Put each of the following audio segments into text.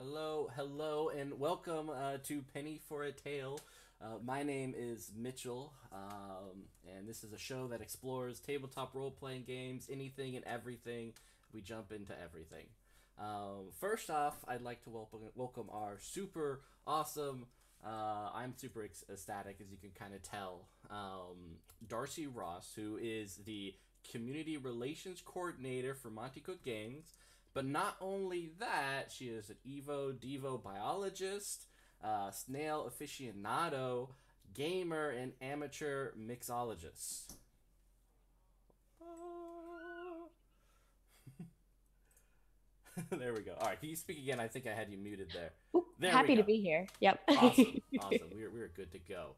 Hello, hello, and welcome uh, to Penny for a Tale. Uh, my name is Mitchell, um, and this is a show that explores tabletop role playing games, anything and everything. We jump into everything. Um, first off, I'd like to welcome, welcome our super awesome, uh, I'm super ec- ecstatic as you can kind of tell, um, Darcy Ross, who is the Community Relations Coordinator for Monte Cook Games. But not only that, she is an Evo Devo biologist, uh, snail aficionado, gamer, and amateur mixologist. there we go. All right, can you speak again? I think I had you muted there. Oop, There happy to be here. Yep. Awesome, awesome. We're we're good to go.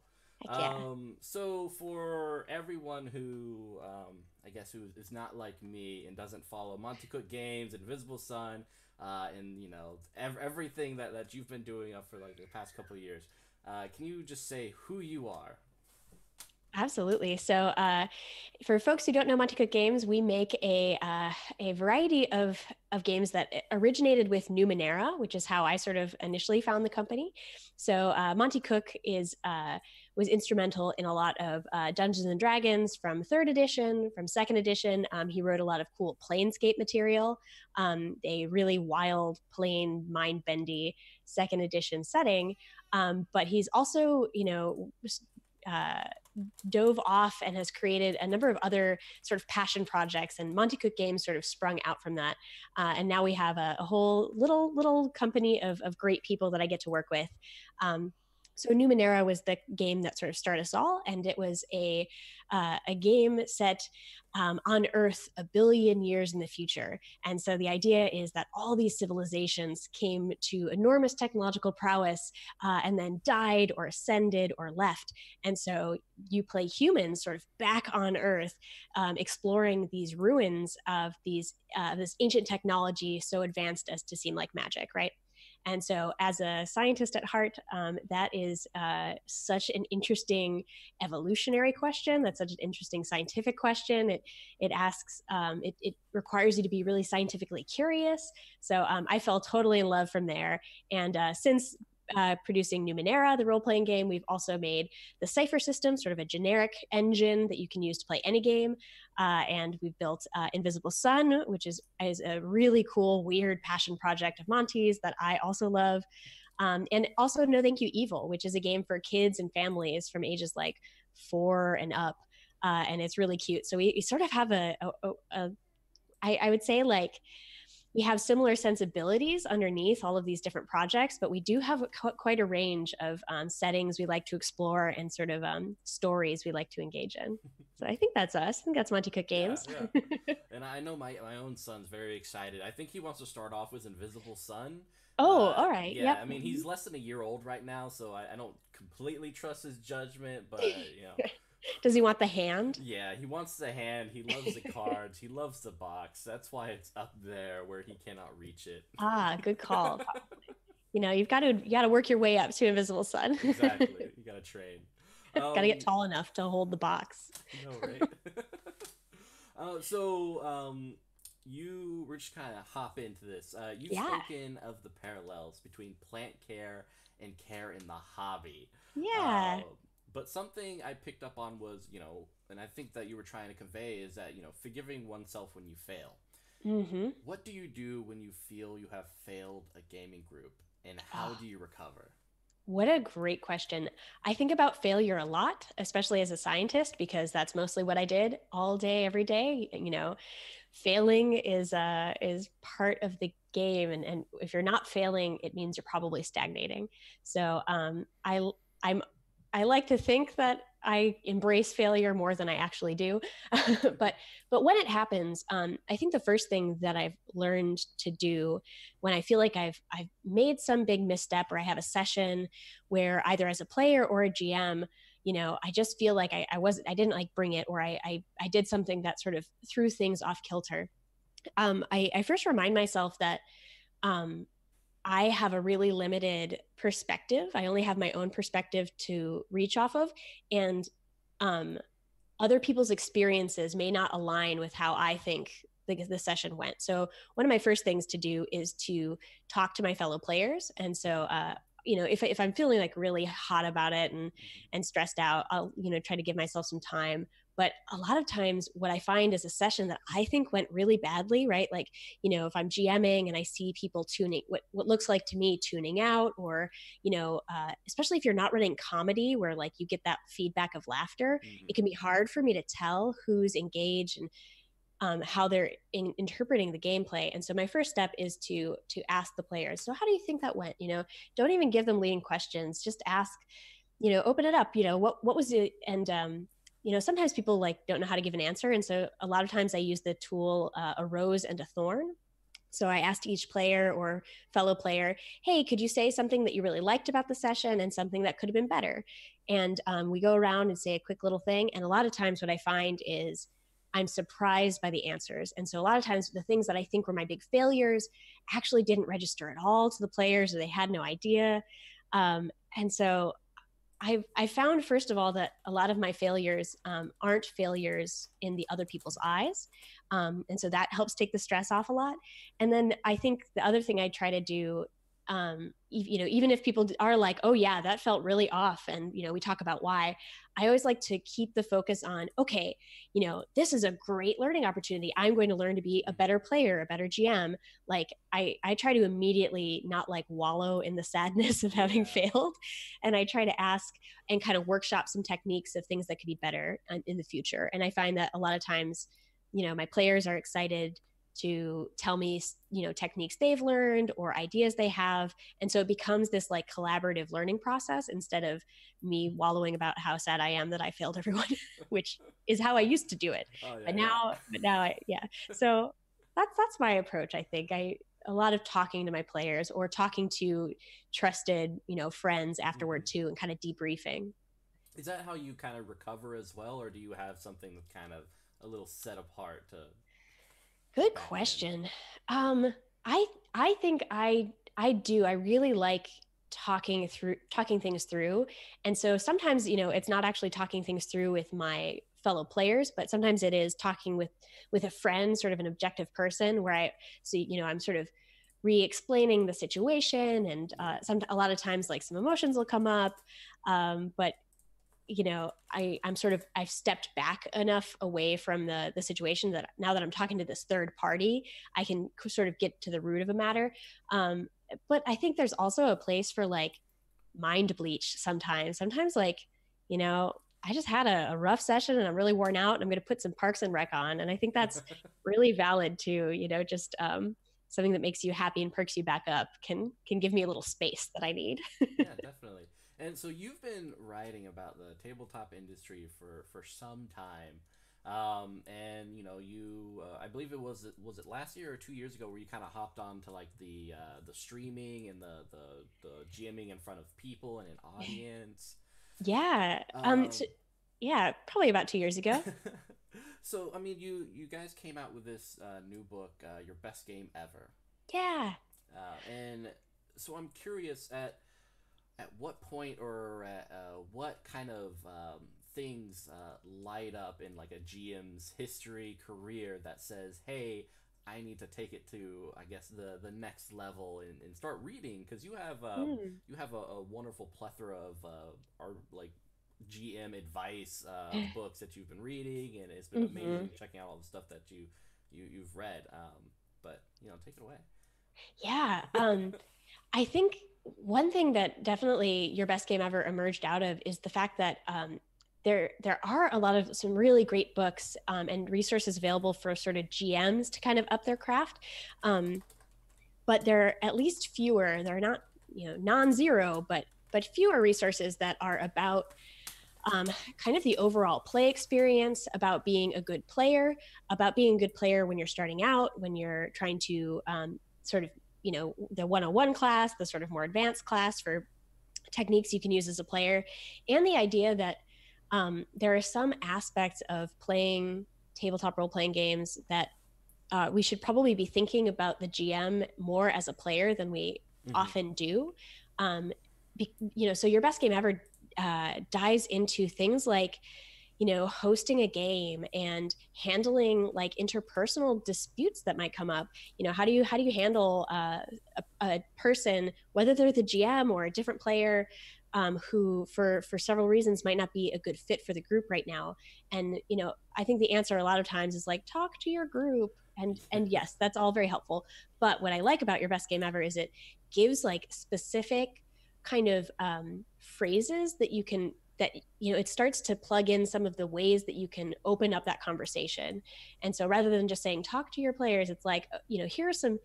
Um, so for everyone who, um, I guess who is not like me and doesn't follow Monte Cook Games, Invisible Sun, uh, and you know ev- everything that, that you've been doing up for like the past couple of years, uh, can you just say who you are? Absolutely. So, uh, for folks who don't know Monte Cook Games, we make a uh, a variety of of games that originated with Numenera, which is how I sort of initially found the company. So, uh, Monte Cook is uh, was instrumental in a lot of uh, Dungeons and Dragons from third edition, from second edition. Um, he wrote a lot of cool Planescape material, um, a really wild, plain, mind bendy second edition setting. Um, but he's also, you know. Dove off and has created a number of other sort of passion projects and monte cook games sort of sprung out from that. Uh, and now we have a, a, whole little little company of, of great people that i get to work with. Um, so numenera was the game that sort of started us all and it was a uh, a game set um, on earth a billion years in the future. And so the idea is that all these civilizations came to enormous technological prowess uh, and then died or ascended or left. And so you play humans sort of back on earth um, exploring these ruins of these uh, this ancient technology so advanced as to seem like magic right and so, as a scientist at heart, um, that is uh, such an interesting evolutionary question. That's such an interesting scientific question. It it asks, um, it, it requires you to be really scientifically curious. So um, I fell totally in love from there. And uh, since uh, producing Numenera, the role playing game. We've also made the Cypher system, sort of a generic engine that you can use to play any game. Uh, and we've built uh, Invisible Sun, which is, is a really cool, weird passion project of Monte's that I also love. Um, and also No Thank You Evil, which is a game for kids and families from ages like four and up. Uh, and it's really cute. So we, we sort of have a, a, a, a I, I would say like, we have similar sensibilities underneath all of these different projects, but we do have quite a range of um, settings we like to explore and sort of um, stories we like to engage in. So I think that's us. I think that's Monte Cook Games. Yeah, yeah. and I know my, my own son's very excited. I think he wants to start off with Invisible Sun. Oh, Uh, all right. Yeah, Yep. I mean, he's less than a year old right now, so I, I don't completely trust his judgment, but, you know. Does he want the hand? Yeah, he wants the hand. He loves the cards. he loves the box. That's why it's up there where he cannot reach it. Ah, good call. you know, you've got to you got to work your way up to Invisible Sun. exactly. You gotta train. got to get Um, tall enough to hold the box. Know, right? uh, so, um, you we're just kind of hop into this. Uh, you've Yeah. spoken of the parallels between plant care and care in the hobby. Yeah. Uh, but something I picked up on was, you know, and I think that you were trying to convey is that, you know, forgiving oneself when you fail. mm-hmm. What do you do when you feel you have failed a gaming group, and how Ah. do you recover? What a great question. I think about failure a lot, especially as a scientist, because that's mostly what I did all day, every day. You know, failing is uh, is part of the game, and, and if you're not failing, it means you're probably stagnating. So um, I I'm I like to think that I embrace failure more than I actually do, but but when it happens, um, I think the first thing that I've learned to do when I feel like I've I've made some big misstep or I have a session where either as a player or a GM, you know, I just feel like I, I wasn't I didn't like bring it or I, I I did something that sort of threw things off kilter. Um, I, I first remind myself that um, I have a really limited perspective. I only have my own perspective to reach off of, and um, other people's experiences may not align with how I think the, the session went. So one of my first things to do is to talk to my fellow players. And so, uh, you know, if, if I'm feeling like really hot about it and, mm-hmm. and stressed out, I'll, you know, try to give myself some time but a lot of times, what I find is a session that I think went really badly, right? Like, you know, if I'm GMing and I see people tuning, what, what looks like to me tuning out, or, you know, uh, especially if you're not running comedy where like you get that feedback of laughter, mm-hmm. it can be hard for me to tell who's engaged and, um, how they're in, interpreting the gameplay. And so my first step is to to ask the players. So how do you think that went? You know, don't even give them leading questions. Just ask. You know, open it up. You know, what what was it? And um, you know sometimes people like don't know how to give an answer and so a lot of times i use the tool uh, a rose and a thorn. So i asked each player or fellow player hey could you say something that you really liked about the session and something that could have been better? And um, we go around and say a quick little thing and a lot of times what i find is i'm surprised by the answers. And so a lot of times the things that i think were my big failures actually didn't register at all to the players or they had no idea. Um, and so I've I found first of all that a lot of my failures um, aren't failures in the other people's eyes, um, and so that helps take the stress off a lot. And then I think the other thing I try to do um, you know, even if people are like, oh, yeah, that felt really off. And, you know, we talk about why. I always like to keep the focus on, okay, you know, this is a great learning opportunity. I'm going to learn to be a better player, a better GM. Like, I, I try to immediately not like wallow in the sadness of having failed. And I try to ask and kind of workshop some techniques of things that could be better in the future. And I find that a lot of times, you know, my players are excited to tell me you know techniques they've learned or ideas they have. And so it becomes this like collaborative learning process instead of me wallowing about how sad i am that i failed everyone which is how i used to do it. Oh, yeah, but now yeah. but now i yeah. So that's that's my approach i think. I a lot of talking to my players or talking to trusted you know friends afterward mm-hmm. too and kind of debriefing. Is that how you kind of recover as well or do you have something kind of a little set apart to Good question. Um, I I think I I do. I really like talking through talking things through and so sometimes you know it's not actually talking things through with my fellow players but sometimes it is talking with with a friend sort of an objective person where i so you know i'm sort of re-explaining the situation and uh, some a lot of times like some emotions will come up um, but you know i i'm sort of i've stepped back enough away from the the situation that now that i'm talking to this third party i can sort of get to the root of a matter. Um but i think there's also a place for like mind bleach sometimes. Sometimes like you know i just had a, a rough session and i'm really worn out and i'm going to put some parks and rec on. And i think that's really valid too you know just um something that makes you happy and perks you back up can can give me a little space that i need. Yeah definitely and so you've been writing about the tabletop industry for for some time. Um, and you know, you uh, I believe it was was it last year or two years ago where you kind of hopped on to like the uh, the streaming and the, the the GMing in front of people and an audience. Yeah. Um. um so, yeah, probably about two years ago. so I mean, you you guys came out with this uh, new book, uh, your best game ever. Yeah. Uh, and so I'm curious at at what point or uh, what kind of um, things uh, light up in like a GM's history career that says, "Hey, I need to take it to I guess the the next level and, and start reading because you have um, mm. you have a, a, wonderful plethora of uh, our like GM advice uh, books that you've been reading and it's been mm-hmm. amazing checking out all the stuff that you you you've read. Um, but you know, take it away. Yeah, um, I think one thing that definitely your best game ever emerged out of is the fact that um, there there are a lot of some really great books um, and resources available for sort of GMs to kind of up their craft, um, but there are at least fewer. They're not you know non-zero, but but fewer resources that are about um, kind of the overall play experience, about being a good player, about being a good player when you're starting out, when you're trying to um, sort of you know the 101 class the sort of more advanced class for techniques you can use as a player and the idea that um, there are some aspects of playing tabletop role playing games that uh, we should probably be thinking about the gm more as a player than we mm-hmm. often do um, be, you know so your best game ever uh, dives into things like you know hosting a game and handling like interpersonal disputes that might come up you know how do you how do you handle uh, a, a person whether they're the gm or a different player um, who for for several reasons might not be a good fit for the group right now? And you know i think the answer a lot of times is like talk to your group. And and yes that's all very helpful. But what i like about your best game ever is it gives like specific kind of um, phrases that you can that you know it starts to plug in some of the ways that you can open up that conversation. And so rather than just saying talk to your players it's like uh, you know here are some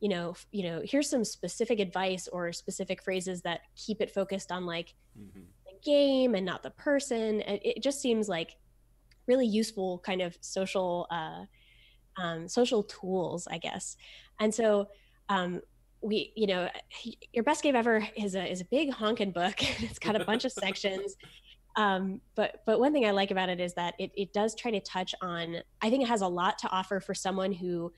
you know you know here's some specific advice or specific phrases that keep it focused on like mm-hmm. the game and not the person. It just seems like really useful kind of social uh, um, social tools i guess. And so um, we you know your best game ever is a is a big honking book it's got a bunch of sections. Um, but but one thing i like about it is that it, it does try to touch on i think it has a lot to offer for someone who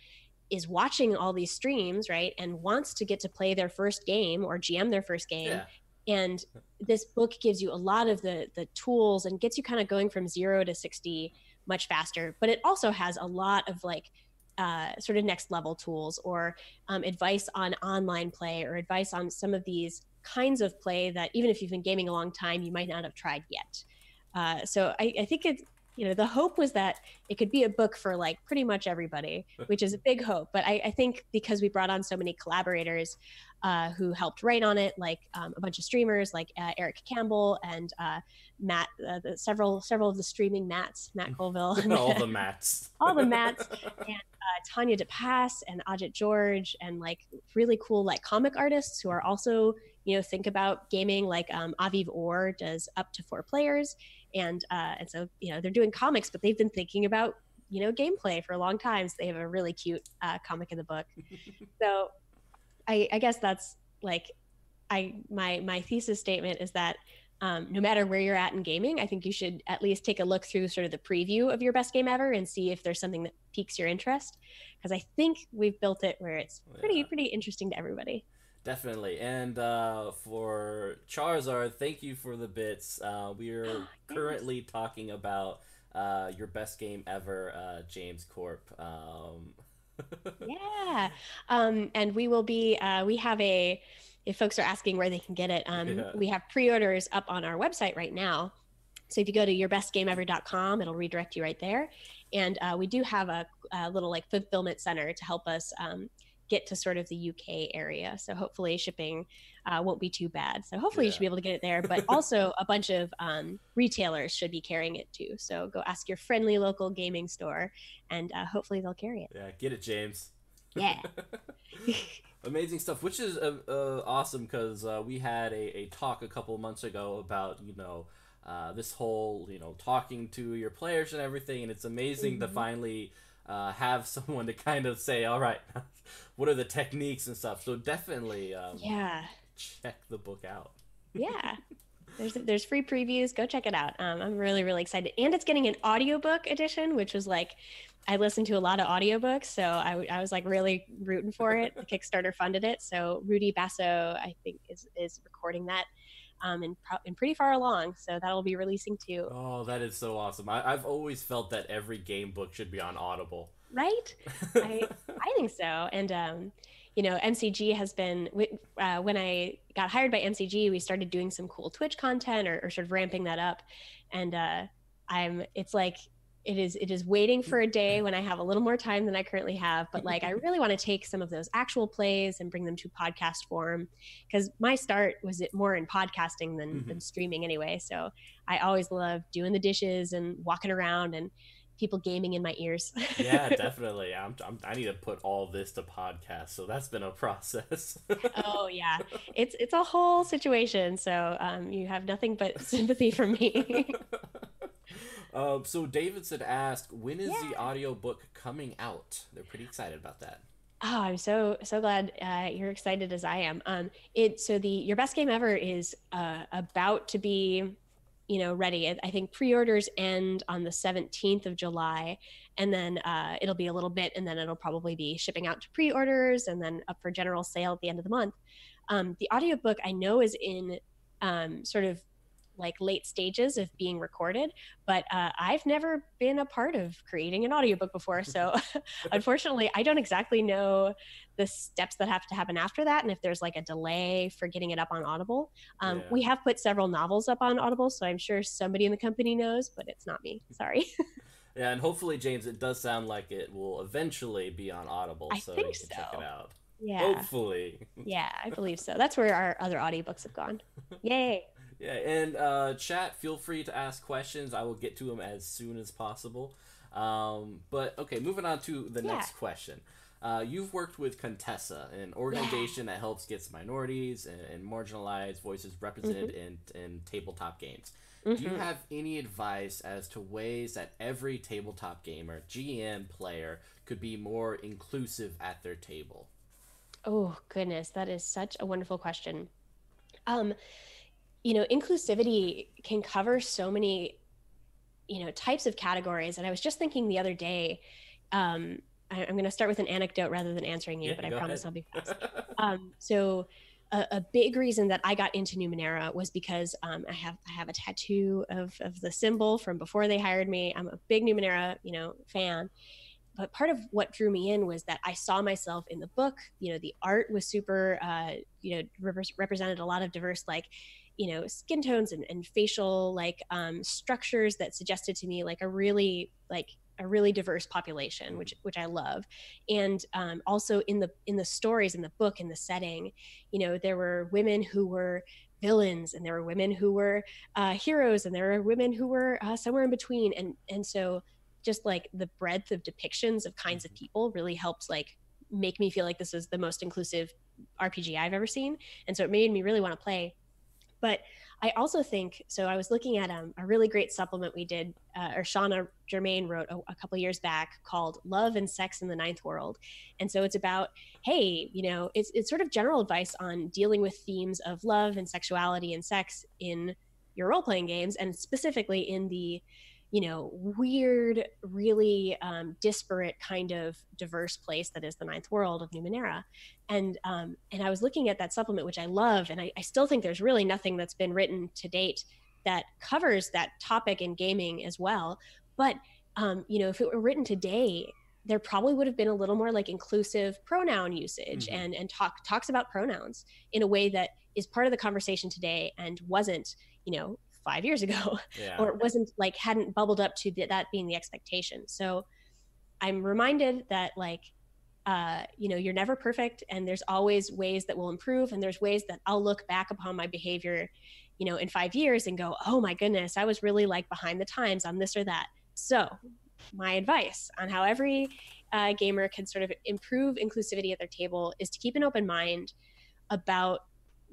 is watching all these streams right and wants to get to play their first game or gm their first game. Yeah. and this book gives you a lot of the the tools and gets you kind of going from zero to 60 much faster. But it also has a lot of like uh, sort of next level tools or um, advice on online play or advice on some of these kinds of play that even if you've been gaming a long time, you might not have tried yet. Uh, so I, I think it's you know the hope was that it could be a book for like pretty much everybody which is a big hope. But I, I think because we brought on so many collaborators uh, who helped write on it like um, a bunch of streamers like uh, eric campbell and uh, matt uh, the, several several of the streaming mats matt colville. All the mats. All the mats. And uh, tanya depass and ajit george and like really cool like comic artists who are also you know think about gaming like um, aviv or does up to four players and uh, and so you know they're doing comics, but they've been thinking about you know gameplay for a long time. So they have a really cute uh, comic in the book. so I, I guess that's like I my my thesis statement is that um, no matter where you're at in gaming, I think you should at least take a look through sort of the preview of your best game ever and see if there's something that piques your interest. Because I think we've built it where it's pretty yeah. pretty interesting to everybody. Definitely. And uh, for Charizard, thank you for the bits. Uh, we are currently talking about uh, your best game ever, uh, James Corp. Um... yeah. Um, and we will be, uh, we have a, if folks are asking where they can get it, um, yeah. we have pre orders up on our website right now. So if you go to yourbestgameever.com, it'll redirect you right there. And uh, we do have a, a, little like fulfillment center to help us um, get to sort of the UK area. So hopefully shipping uh, won't be too bad. So hopefully yeah. you should be able to get it there. But also a bunch of um, retailers should be carrying it too. So go ask your friendly local gaming store, and uh, hopefully they'll carry it. Yeah, get it, James. Yeah. Amazing stuff, which is uh, uh awesome because uh, we had a, a talk a couple months ago about you know. Uh, this whole you know talking to your players and everything and it's amazing mm-hmm. to finally uh, have someone to kind of say, all right, what are the techniques and stuff. So definitely, um, yeah, check the book out. yeah. There's, there's free previews. Go check it out. Um, I'm really, really excited. And it's getting an audiobook edition, which was like, I listened to a lot of audiobooks. So I, I was like really rooting for it. The Kickstarter funded it. So Rudy Basso, I think, is, is recording that um, and, pro- and pretty far along. So that'll be releasing too. Oh, that is so awesome! I- have always felt that every game book should be on Audible. Right? I I think so. And um, you know, MCG has been uh, when I got hired by MCG, we started doing some cool Twitch content or, or sort of ramping that up, and uh, I'm it's like it is it is waiting for a day when I have a little more time than I currently have. But like I really want to take some of those actual plays and bring them to podcast form because my start was it more in podcasting than, mm-hmm. than streaming anyway. So I always love doing the dishes and walking around and people gaming in my ears. yeah, definitely. I'm, I'm, i need to put all this to podcast, so that's been a process. oh yeah, it's it's a whole situation. So um, you have nothing but sympathy for me. Uh, so Davidson asked, when is yeah. the audiobook coming out? They're pretty excited about that. Oh, I'm so so glad uh, you're excited as I am. Um, it so the your best game ever is uh, about to be, you know, ready. I think pre-orders end on the 17th of July, and then uh, it'll be a little bit, and then it'll probably be shipping out to pre-orders, and then up for general sale at the end of the month. Um, the audiobook I know is in um, sort of like late stages of being recorded but uh, i've never been a part of creating an audiobook before so unfortunately i don't exactly know the steps that have to happen after that and if there's like a delay for getting it up on audible um, yeah. we have put several novels up on audible so i'm sure somebody in the company knows but it's not me sorry yeah and hopefully james it does sound like it will eventually be on audible I so think you can so. check it out yeah. Hopefully. yeah, I believe so. That's where our other audiobooks have gone. Yay. Yeah, and uh, chat, feel free to ask questions. I will get to them as soon as possible. Um, but okay, moving on to the yeah. next question. Uh, you've worked with Contessa, an organization yeah. that helps gets minorities and, and marginalized voices represented mm-hmm. in, in tabletop games. Mm-hmm. Do you mm-hmm. have any advice as to ways that every tabletop gamer, GM, player could be more inclusive at their table? Oh, goodness. That is such a wonderful question. Um, you know, inclusivity can cover so many, you know, types of categories. And I was just thinking the other day, um, I, am going to start with an anecdote rather than answering you, yeah, but I promise ahead. I'll be fast. um, so, a, a, big reason that I got into Numenera was because um, I have I have a tattoo of of the symbol from before they hired me. I'm a big Numenera, you know, fan, but part of what drew me in was that I saw myself in the book. You know, the art was super, uh, you know, rep- represented a lot of diverse, like, you know, skin tones and, and facial like um, structures that suggested to me like a really like a really diverse population, which which I love, and um, also in the in the stories in the book in the setting, you know, there were women who were villains and there were women who were uh, heroes and there were women who were uh, somewhere in between, and and so just like the breadth of depictions of kinds of mm-hmm. people really helped like make me feel like this is the most inclusive RPG I've ever seen. And so it made me really want to play. But I also think so. I was looking at um, a really great supplement we did, uh, or Shanna Germain wrote a, a couple years back called "Love and Sex in the Ninth World," and so it's about, hey, you know, it's it's sort of general advice on dealing with themes of love and sexuality and sex in your role playing games, and specifically in the you know, weird, really um, disparate kind of diverse place that is the ninth world of Numenera. And um, and I was looking at that supplement, which I love, and I, I still think there's really nothing that's been written to date that covers that topic in gaming as well. But um, you know, if it were written today, there probably would have been a little more like inclusive pronoun usage mm-hmm. and and talk talks about pronouns in a way that is part of the conversation today and wasn't you know five years ago yeah. or it wasn't like hadn't bubbled up to the, that being the expectation so i'm reminded that like uh, you know you're never perfect and there's always ways that will improve and there's ways that i'll look back upon my behavior you know in five years and go oh my goodness i was really like behind the times on this or that so my advice on how every uh, gamer can sort of improve inclusivity at their table is to keep an open mind about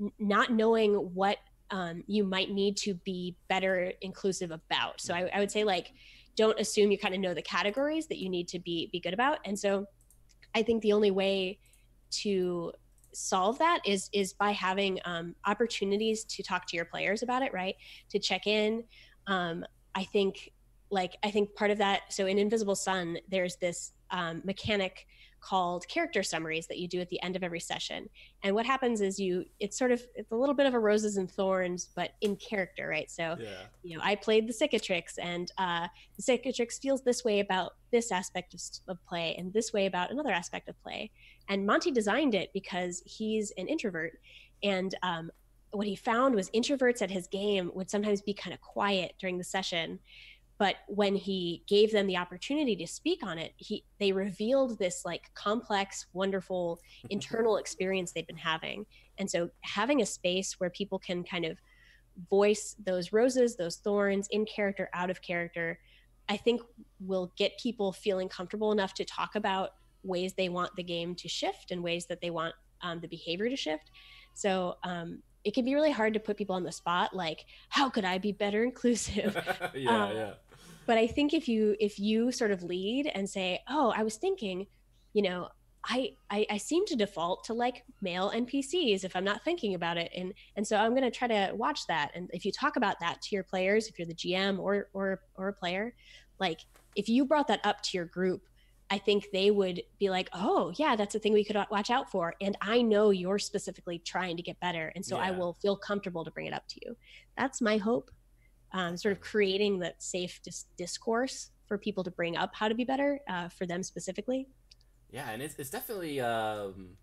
n- not knowing what um, you might need to be better inclusive about. So I, I would say like, don't assume you kind of know the categories that you need to be be good about. And so I think the only way to solve that is is by having um, opportunities to talk to your players about it, right? To check in. Um, I think like I think part of that. So in Invisible Sun, there's this um, mechanic called character summaries that you do at the end of every session. And what happens is you it's sort of it's a little bit of a roses and thorns, but in character, right? So yeah. you know, I played the Cicatrix and uh the Cicatrix feels this way about this aspect of, of play and this way about another aspect of play. And Monte designed it because he's an introvert and um what he found was introverts at his game would sometimes be kind of quiet during the session but when he gave them the opportunity to speak on it he they revealed this like complex wonderful internal experience they've been having. And so having a space where people can kind of voice those roses those thorns in character out of character i think will get people feeling comfortable enough to talk about ways they want the game to shift and ways that they want um, the behavior to shift. So um, it can be really hard to put people on the spot like how could i be better inclusive? Yeah um, yeah but i think if you if you sort of lead and say oh i was thinking you know I, I, I seem to default to like male npcs if i'm not thinking about it and and so i'm going to try to watch that and if you talk about that to your players if you're the gm or or or a player like if you brought that up to your group I think they would be like, oh, yeah, that's a thing we could watch out for. And I know you're specifically trying to get better. And so yeah. I will feel comfortable to bring it up to you. That's my hope. Um, sort of creating that safe dis- discourse for people to bring up how to be better uh, for them specifically. Yeah, and it's, it's definitely um,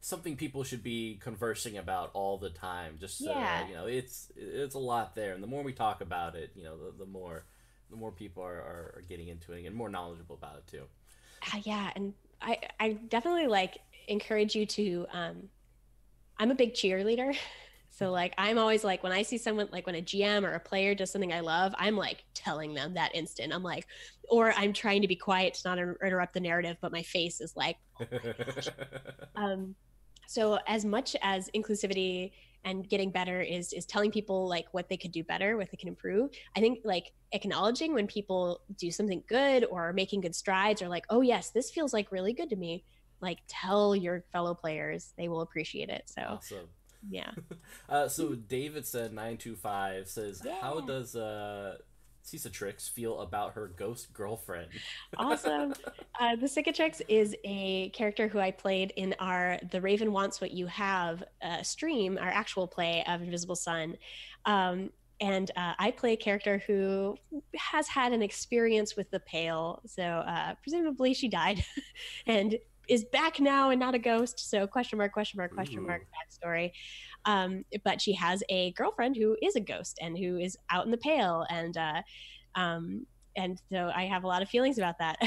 something people should be conversing about all the time. Just so, Yeah. you know, it's it's a lot there, and the more we talk about it, you know, the, the more the more people are, are, are getting into it and more knowledgeable about it too. Uh, yeah, and I I definitely like encourage you to. Um, I'm a big cheerleader, so like I'm always like when I see someone like when a GM or a player does something I love, I'm like telling them that instant. I'm like, or I'm trying to be quiet to not interrupt the narrative, but my face is like, um, so as much as inclusivity and getting better is is telling people like what they could do better what they can improve i think like acknowledging when people do something good or making good strides or like oh yes this feels like really good to me like tell your fellow players they will appreciate it so awesome. Yeah. Uh, so Davidson nine two five says, "How does uh, Cicatrix feel about her ghost girlfriend?" awesome. Uh, the cicatrix is a character who i played in our the raven wants what you have uh, stream our actual play of invisible sun. Um, and uh, i play a character who has had an experience with the pale. So uh, presumably she died. And is back now and not a ghost so question mark question mark question Ooh. mark backstory um, but she has a girlfriend who is a ghost and who is out in the pale and uh, um, and so I have a lot of feelings about that.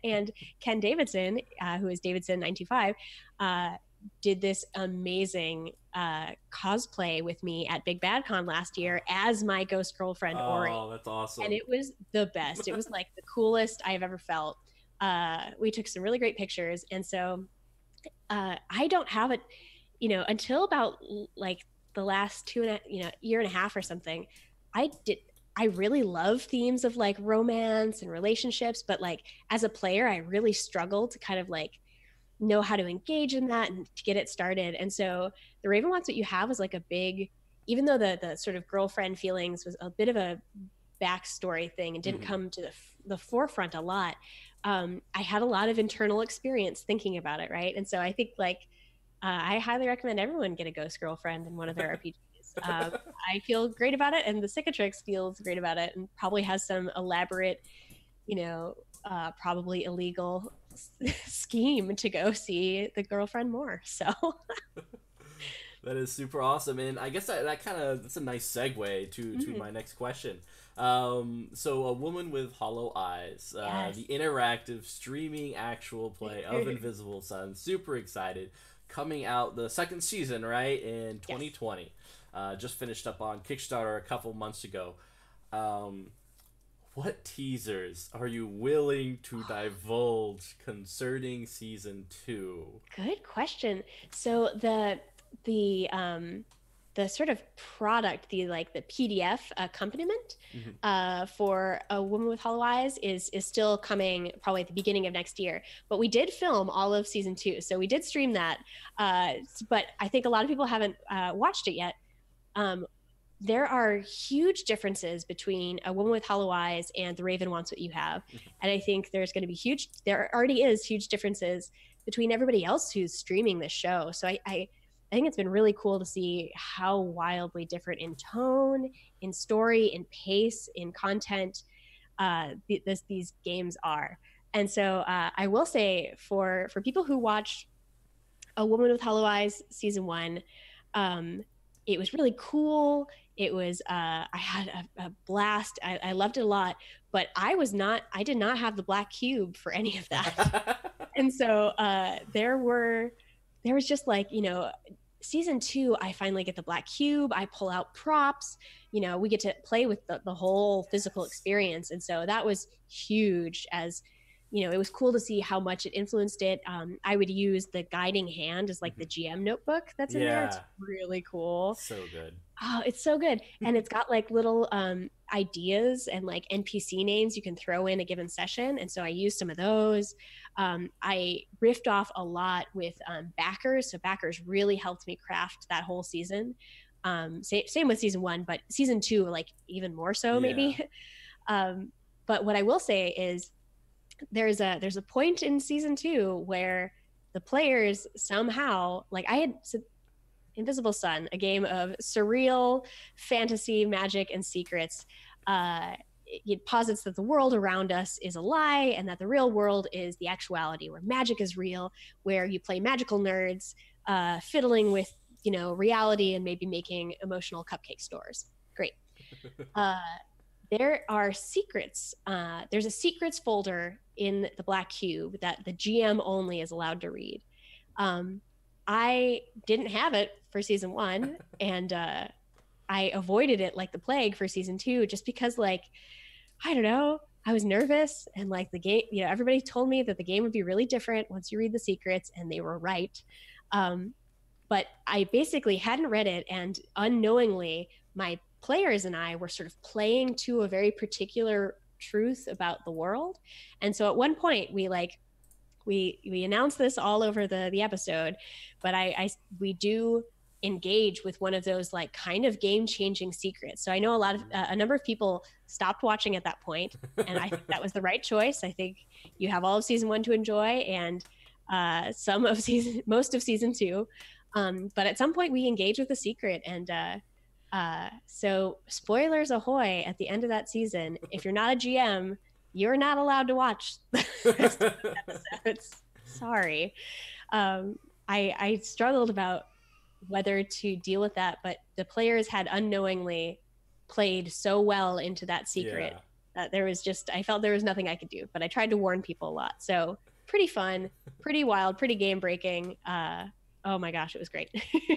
and Ken Davidson, uh, who is Davidson nine two five, uh, did this amazing uh, cosplay with me at Big Bad Con last year as my ghost girlfriend Ori, Oh, that's awesome. and it was the best. It was like the coolest I've ever felt. Uh, we took some really great pictures, and so uh, I don't have it, you know, until about like the last two and a you know year and a half or something. I did. I really love themes of like romance and relationships, but like as a player, I really struggle to kind of like know how to engage in that and to get it started. And so the Raven wants what you have was like a big, even though the the sort of girlfriend feelings was a bit of a backstory thing and didn't Mhm. come to the the forefront a lot. Um, I had a lot of internal experience thinking about it, right? And so I think like uh, I highly recommend everyone get a ghost girlfriend in one of their RPGs. Um, I feel great about it, and the Cicatrix feels great about it, and probably has some elaborate, you know, uh, probably illegal s- scheme to go see the girlfriend more. So That is super awesome, and I guess that, that kind of that's a nice segue to to Mhm. my next question. Um, so a woman with hollow eyes, uh, Yes. the interactive streaming actual play of Invisible Sun. Super excited, coming out the second season right in 2020. Uh, just finished up on Kickstarter a couple months ago. Um, what teasers are you willing to divulge concerning season two? Good question. So the the um the sort of product, the like the PDF accompaniment Mhm. uh, for a woman with hollow eyes is is still coming probably at the beginning of next year. But we did film all of season two, so we did stream that. Uh, but I think a lot of people haven't uh, watched it yet. Um, there are huge differences between a woman with hollow eyes and the raven wants what you have and i think there's going to be huge there already is huge differences between everybody else who's streaming this show so I, I i think it's been really cool to see how wildly different in tone in story in pace in content uh th- this, these games are. And so uh, i will say for for people who watch a woman with hollow eyes season one um it was really cool. It was uh, i had a, a blast. I, I loved it a lot but i was not i did not have the black cube for any of that. And so uh, there were there was just like you know season two i finally get the black cube i pull out props you know we get to play with the, the whole physical experience. And so that was huge as you know it was cool to see how much it influenced it um, i would use the guiding hand as like the gm notebook that's in there it's Yeah. really cool so good. Oh, it's so good. And it's got like little um, ideas and like NPC names you can throw in a given session. And so I used some of those. Um, I riffed off a lot with um, backers. So backers really helped me craft that whole season. Um, same, same with season one, but season two, like even more so, maybe. um, but what I will say is there's a there's a point in season two where the players somehow like I had Invisible Sun, a game of surreal fantasy, magic, and secrets. Uh, it posits that the world around us is a lie and that the real world is the actuality where magic is real where you play magical nerds uh, fiddling with you know reality and maybe making emotional cupcake stores great uh, there are secrets uh, there's a secrets folder in the black cube that the gm only is allowed to read um, i didn't have it for season one and uh, I avoided it like the plague for season two, just because like I don't know, I was nervous and like the game, you know, everybody told me that the game would be really different once you read the secrets, and they were right. Um, but I basically hadn't read it, and unknowingly, my players and I were sort of playing to a very particular truth about the world. And so at one point, we like we we announced this all over the the episode, but I, I we do engage with one of those like kind of game changing secrets. So I know a lot of uh, a number of people stopped watching at that point, and I think that was the right choice. I think you have all of season one to enjoy and uh, some of season most of season two. Um, but at some point we engage with the secret and uh, uh, so spoilers ahoy at the end of that season if you're not a gm you're not allowed to watch episodes sorry um, I, I struggled about whether to deal with that, but the players had unknowingly played so well into that secret yeah. that there was just I felt there was nothing I could do. But I tried to warn people a lot. So pretty fun, pretty wild, pretty game breaking. Uh, oh my gosh, it was great.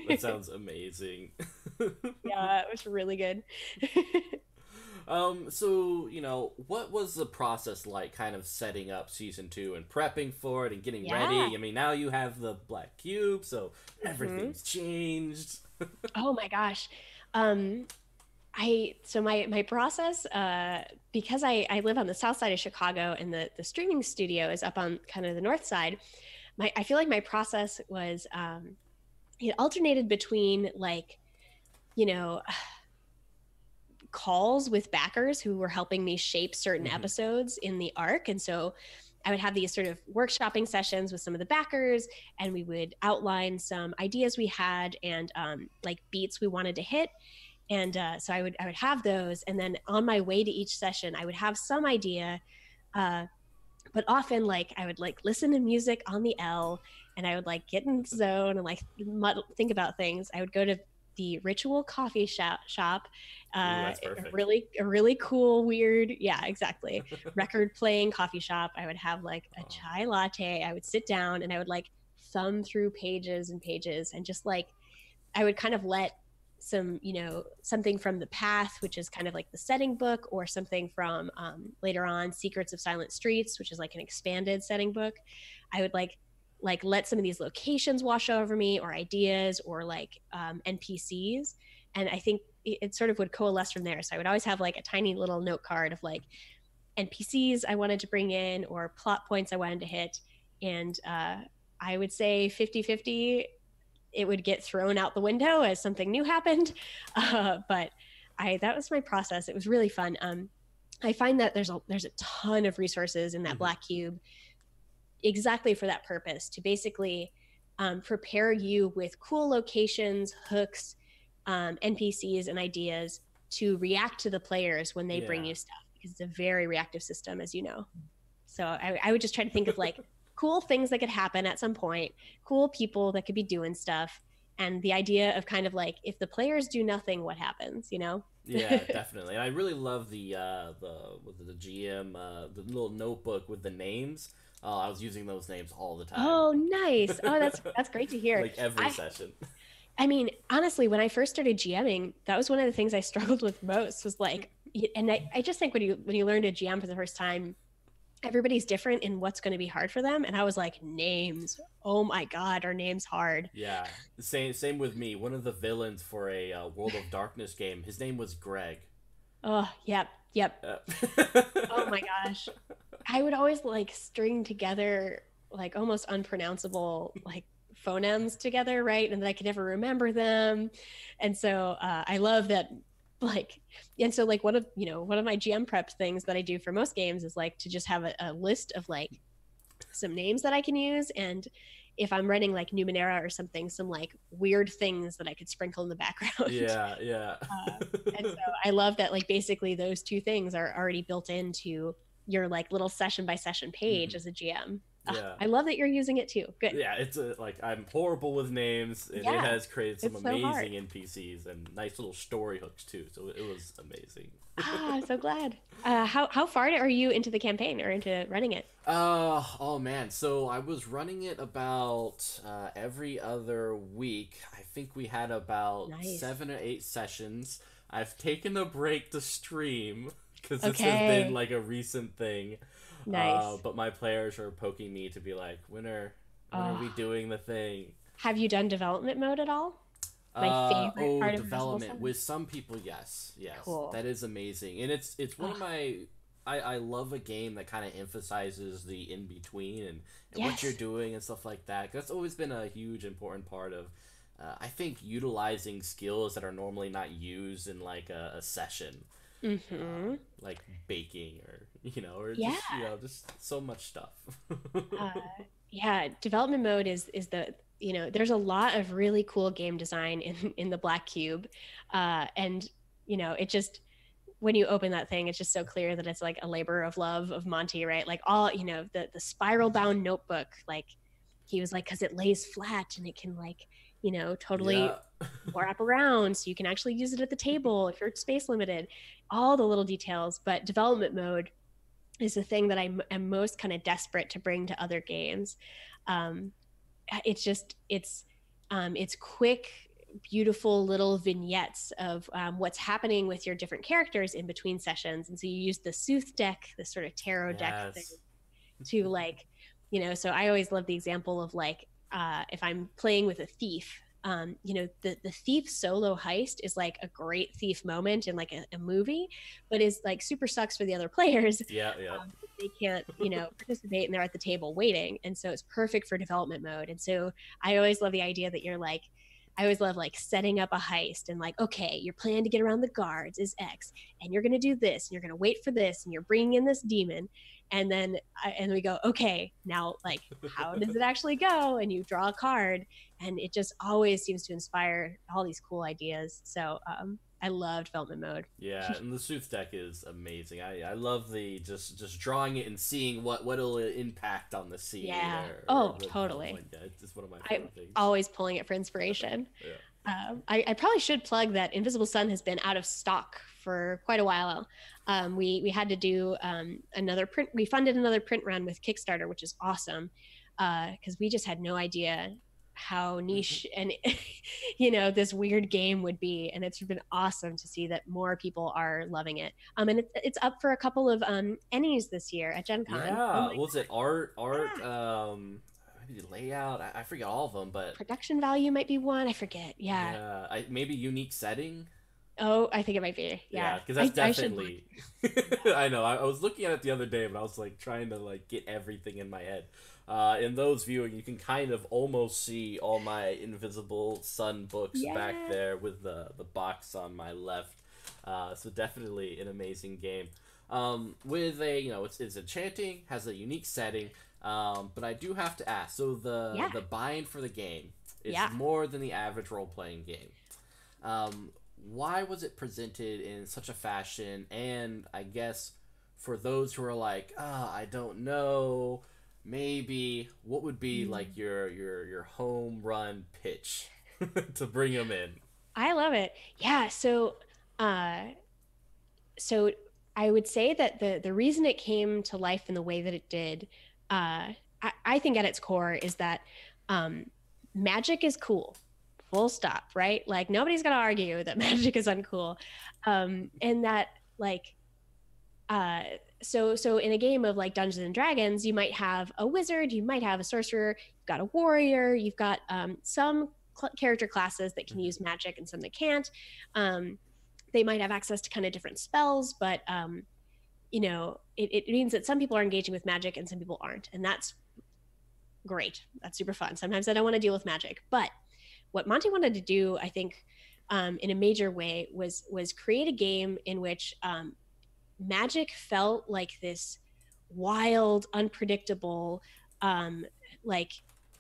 that sounds amazing. yeah, it was really good. Um, so you know, what was the process like, kind of setting up season two and prepping for it and getting yeah. ready? I mean, now you have the black cube, so mm-hmm. everything's changed. oh my gosh, um, I so my my process uh, because I I live on the south side of Chicago and the the streaming studio is up on kind of the north side. My I feel like my process was um, it alternated between like, you know calls with backers who were helping me shape certain mm-hmm. episodes in the arc. And so I would have these sort of workshopping sessions with some of the backers, and we would outline some ideas we had and um, like beats we wanted to hit. And uh, so I would I would have those, and then on my way to each session, I would have some idea. Uh, but often, like I would like listen to music on the L, and I would like get in the zone and like muddle, think about things. I would go to the Ritual Coffee Shop. shop uh, Ooh, a really, a really cool, weird, yeah, exactly. Record playing coffee shop. I would have like a oh. chai latte. I would sit down and I would like thumb through pages and pages and just like, I would kind of let some, you know, something from the path, which is kind of like the setting book, or something from um, later on, Secrets of Silent Streets, which is like an expanded setting book. I would like like let some of these locations wash over me or ideas or like um, npcs and i think it, it, sort of would coalesce from there. So i would always have like a tiny little note card of like npcs i wanted to bring in or plot points i wanted to hit. And uh, i would say 50-50 it would get thrown out the window as something new happened uh, but i that was my process it was really fun um, i find that there's a there's a ton of resources in that mm-hmm. black cube exactly for that purpose to basically um, prepare you with cool locations, hooks, um, NPCs, and ideas to react to the players when they yeah. bring you stuff because it's a very reactive system, as you know. So I, I would just try to think of like cool things that could happen at some point, cool people that could be doing stuff, and the idea of kind of like if the players do nothing, what happens? You know? yeah, definitely. And I really love the uh, the the GM uh, the little notebook with the names Oh, I was using those names all the time. Oh, nice. Oh, that's that's great to hear. like every I, session. I mean, honestly, when I first started GMing, that was one of the things I struggled with most. Was like, and I, I just think when you when you learn to GM for the first time, everybody's different in what's going to be hard for them. And I was like, names. Oh my god, are names hard? Yeah, same same with me. One of the villains for a uh, World of Darkness game, his name was Greg. Oh, yep, yep. Uh. oh my gosh. I would always like string together like almost unpronounceable like phonemes together, right? And that I could never remember them. And so uh, I love that like and so like one of you know one of my gm prep things that i do for most games is like to just have a, a list of like some names that i can use and if I'm running like Numenera or something, some like weird things that I could sprinkle in the background. Yeah, yeah. uh, and so I love that like basically those two things are already built into your like little session by session page mm-hmm. as a GM. Yeah. I love that you're using it too. Good. Yeah, it's a, like I'm horrible with names, and yeah, it has created some amazing so NPCs and nice little story hooks too. So it was amazing. ah, so glad. Uh, how how far are you into the campaign or into running it? Uh oh man, so I was running it about uh, every other week. I think we had about nice. seven or eight sessions. I've taken a break to stream because this has been like a recent thing. Nice. Uh, but my players are poking me to be like, when are when oh. are we doing the thing? Have you done development mode at all? My uh, favorite oh, part of development with some people, yes, yes, cool. that is amazing, and it's it's one oh. of my. I, I love a game that kind of emphasizes the in between and, and yes. what you're doing and stuff like that. That's always been a huge important part of. Uh, I think utilizing skills that are normally not used in like a, a session, mm-hmm. uh, like baking or you know, or yeah. just you know, just so much stuff. uh, yeah, development mode is is the you know, there's a lot of really cool game design in in the Black Cube, uh, and you know, it just when you open that thing, it's just so clear that it's like a labor of love of Monte, right? Like all you know, the the spiral bound notebook, like he was like, because it lays flat and it can like you know totally yeah. wrap around so you can actually use it at the table if you're space limited all the little details but development mode is the thing that I am most kind of desperate to bring to other games. Um, it's just it's um, it's quick, beautiful little vignettes of um, what's happening with your different characters in between sessions, and so you use the Sooth deck, the sort of tarot yes. deck thing, to like, you know. So I always love the example of like uh, if I'm playing with a thief um, you know, the the thief solo heist is like a great thief moment in like a, a movie, but is like super sucks for the other players. Yeah, yeah. Um, they can't, you know, participate and they're at the table waiting, and so it's perfect for development mode. And so I always love the idea that you're like. I always love like setting up a heist and like, okay, your plan to get around the guards is X, and you're gonna do this, and you're gonna wait for this, and you're bringing in this demon, and then and we go okay now like how does it actually go? And you draw a card and it just always seems to inspire all these cool ideas. So um, I love development mode. Yeah, and the Sooth deck is amazing. I, I love the just just drawing it and seeing what what it'll impact on the scene. Yeah. Or, oh, or totally. It's one of my favorite I'm things. Always pulling it for inspiration. yeah. Um, I, I probably should plug that Invisible Sun has been out of stock for quite a while. Um, we we had to do um, another print. We funded another print run with Kickstarter, which is awesome because uh, we just had no idea how niche mm-hmm. and you know this weird game would be and it's been awesome to see that more people are loving it um and it's, it's up for a couple of um Ennies this year at gen con yeah oh was it art art yeah. um layout I, I, forget all of them but production value might be one i forget yeah yeah I, maybe unique setting Oh, I think it might be. Yeah, because yeah, that's I, definitely. I, I know. I, I, was looking at it the other day, but I was like trying to like get everything in my head. Uh, in those viewing, you can kind of almost see all my Invisible Sun books yeah. back there with the the box on my left. Uh, so definitely an amazing game. Um, with a you know it's it's enchanting, has a unique setting. Um, but I do have to ask. So the yeah. the bind for the game is more than the average role playing game. Um, why was it presented in such a fashion? And I guess for those who are like, ah, oh, I don't know, maybe what would be mm. like your your your home run pitch to bring them in? I love it. Yeah. So, uh, so I would say that the the reason it came to life in the way that it did, uh, I, I think at its core is that um, magic is cool full stop right like nobody's gonna argue that magic is uncool um and that like uh so so in a game of like dungeons and dragons you might have a wizard you might have a sorcerer you've got a warrior you've got um, some cl- character classes that can mm-hmm. use magic and some that can't. Um, they might have access to kind of different spells but um, you know it, it means that some people are engaging with magic and some people aren't and that's great. That's super fun. Sometimes i don't want to deal with magic but what Monte wanted to do, I think, um, in a major way, was was create a game in which um, magic felt like this wild, unpredictable, um, like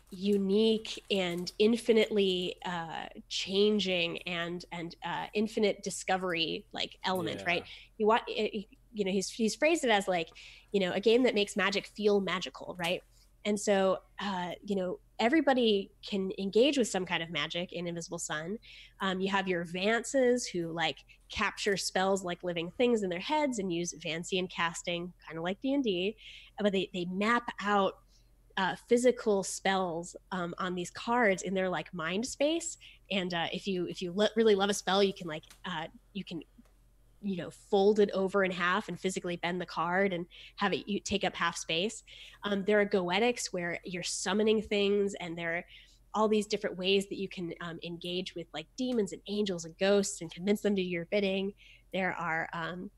unique and infinitely uh, changing and and uh, infinite discovery like element, yeah. right? You want you know he's he's phrased it as like you know a game that makes magic feel magical, right? And so uh, you know everybody can engage with some kind of magic in Invisible Sun. Um, you have your Vances who like capture spells like living things in their heads and use Vancian casting, kind of like D and D, but they they map out uh, physical spells um, on these cards in their like mind space. And uh, if you if you lo- really love a spell, you can like uh, you can you know fold it over in half and physically bend the card and have it you take up half space. Um, there are goetics where you're summoning things, and there are all these different ways that you can um, engage with like demons and angels and ghosts and convince them to do your bidding. There are um,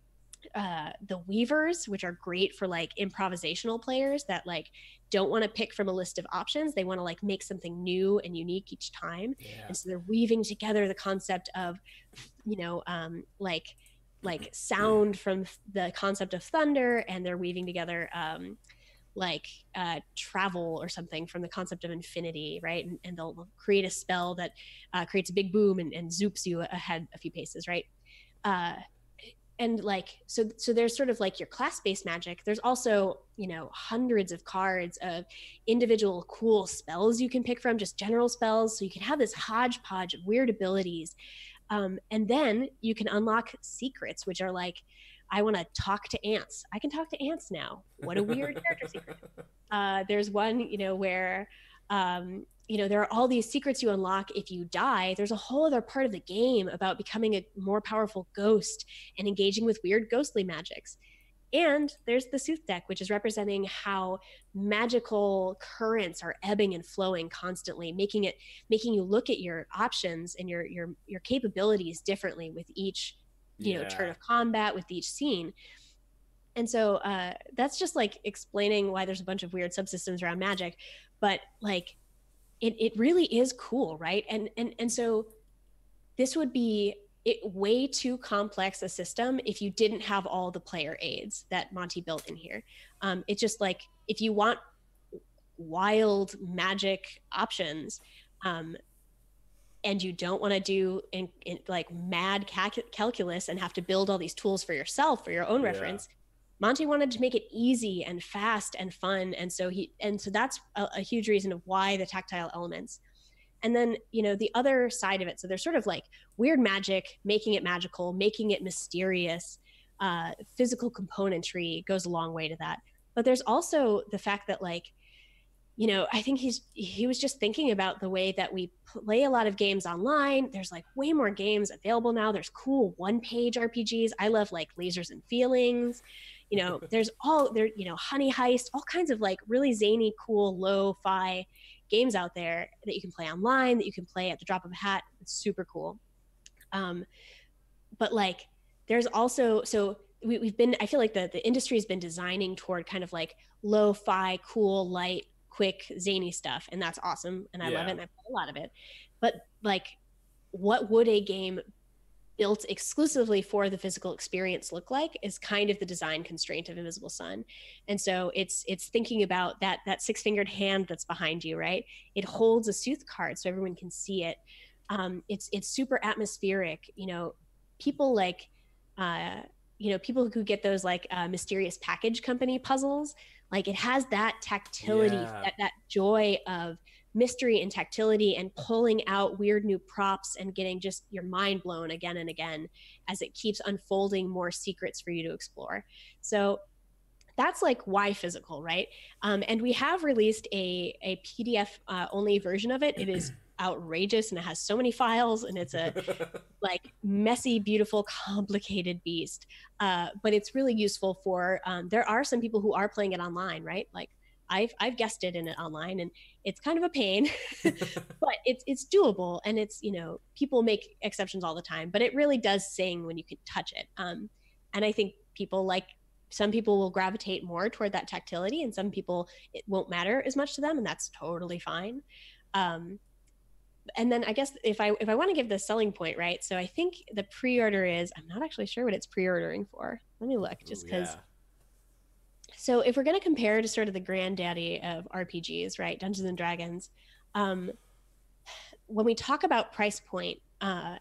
uh, the weavers, which are great for like improvisational players that like don't want to pick from a list of options. They want to like make something new and unique each time. Yeah. And so they're weaving together the concept of, you know, um, like like sound from the concept of thunder, and they're weaving together um, like uh, travel or something from the concept of infinity, right? And, and they'll create a spell that uh, creates a big boom and, and zoops you ahead a few paces, right? Uh, and like so so there's sort of like your class-based magic there's also you know hundreds of cards of individual cool spells you can pick from just general spells so you can have this hodgepodge of weird abilities um, and then you can unlock secrets which are like i want to talk to ants. I can talk to ants now. What a weird character secret. Uh, there's one you know where um, you know there are all these secrets you unlock if you die. There's a whole other part of the game about becoming a more powerful ghost and engaging with weird ghostly magics and there's the sooth deck which is representing how magical currents are ebbing and flowing constantly making it making you look at your options and your your your capabilities differently with each you yeah. know turn of combat with each scene. And so uh, that's just like explaining why there's a bunch of weird subsystems around magic. But like it, it really is cool right? And and and so this would be it way too complex a system if you didn't have all the player aids that Monte built in here um, it's just like if you want wild magic options um, and you don't want to do in, in, like mad calculus and have to build all these tools for yourself for your own yeah. reference Monte wanted to make it easy and fast and fun. And so he, and so that's a, a, huge reason of why the tactile elements. And then, you know, the other side of it. So there's sort of like weird magic, making it magical, making it mysterious. Uh, physical componentry goes a long way to that. But there's also the fact that, like, you know, I think he's he was just thinking about the way that we play a lot of games online. There's like way more games available now. There's cool one-page RPGs. I love like Lasers and Feelings you know there's all there you know honey heist all kinds of like really zany cool lo-fi games out there that you can play online that you can play at the drop of a hat. It's super cool. Um but like there's also so we, we've been i feel like the the industry has been designing toward kind of like lo-fi cool light quick zany stuff and that's awesome and i yeah. love it and i play a lot of it. But like what would a game built exclusively for the physical experience look like is kind of the design constraint of invisible sun. And so it's it's thinking about that that six fingered hand that's behind you right? It holds a sooth card so everyone can see it. Um, it's it's super atmospheric you know people like uh, you know people who get those like uh, mysterious package company puzzles like it has that tactility yeah. that, that joy of mystery and tactility and pulling out weird new props and getting just your mind blown again and again as it keeps unfolding more secrets for you to explore. So that's like why physical, right? Um, and we have released a, a PDF uh, only version of it. It is outrageous and it has so many files and it's a like messy, beautiful, complicated beast. Uh, but it's really useful for, um, there are some people who are playing it online, right? Like I've I've guested in it online, and it's kind of a pain, but it's it's doable, and it's you know people make exceptions all the time, but it really does sing when you can touch it. Um, and I think people like some people will gravitate more toward that tactility, and some people it won't matter as much to them, and that's totally fine. Um, and then I guess if I if I want to give the selling point, right? So I think the pre-order is I'm not actually sure what it's pre-ordering for. Let me look just because. Yeah so if we're going to compare to sort of the granddaddy of RPGs, right, Dungeons and Dragons, um, when we talk about price point, uh,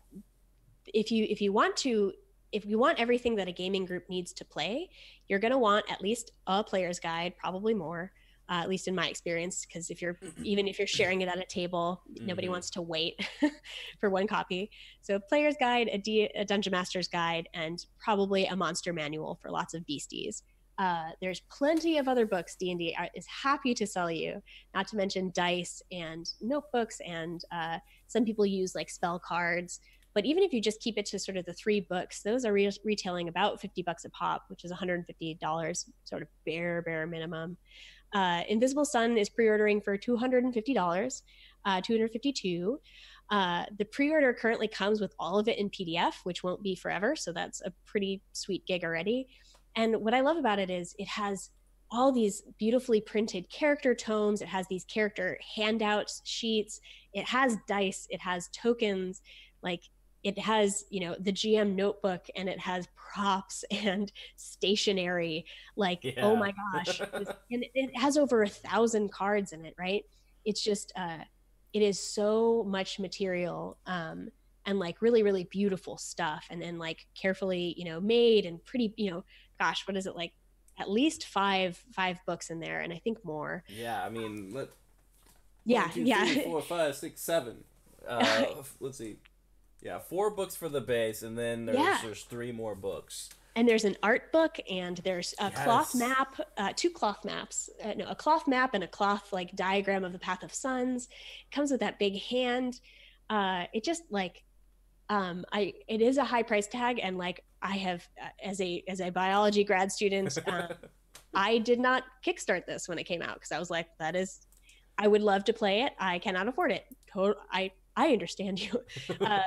if you if you want to if you want everything that a gaming group needs to play, you're going to want at least a player's guide, probably more. Uh, at least in my experience, because if you're even if you're sharing it at a table, nobody Mhm. wants to wait for one copy. So, a player's guide, a, D- a dungeon master's guide, and probably a monster manual for lots of beasties. Uh, there's plenty of other books D&D is happy to sell you, not to mention dice and notebooks, and uh, some people use like spell cards. But even if you just keep it to sort of the three books, those are re- retailing about 50 bucks a pop, which is $150, sort of bare, bare minimum. Uh, Invisible Sun is pre-ordering for $250, uh, 252 uh, the pre-order currently comes with all of it in PDF, which won't be forever. So that's a pretty sweet gig already. And what I love about it is it has all these beautifully printed character tomes. It has these character handouts sheets. It has dice. It has tokens. Like it has, you know, the GM notebook, and it has props and stationery. Like, oh my gosh! And it has over a thousand cards in it. Right? It's just, uh, it is so much material. Um, and like really really beautiful stuff and then like carefully you know made and pretty you know gosh what is it like at least five five books in there and i think more Yeah, I mean, let, yeah one, two, yeah three, four, five, six, seven. Uh, let's see. Yeah, four books for the base, and then there's Yeah. there's three more books. and there's an art book and there's a cloth map uh, two cloth maps uh, no a cloth map and a cloth like diagram of the path of suns it comes with that big hand uh it just like um i it is a high price tag and like i have uh, as a as a biology grad student um, I did not kickstart this when it came out because I was like, that is, I would love to play it. I cannot afford it. I I understand you. Uh,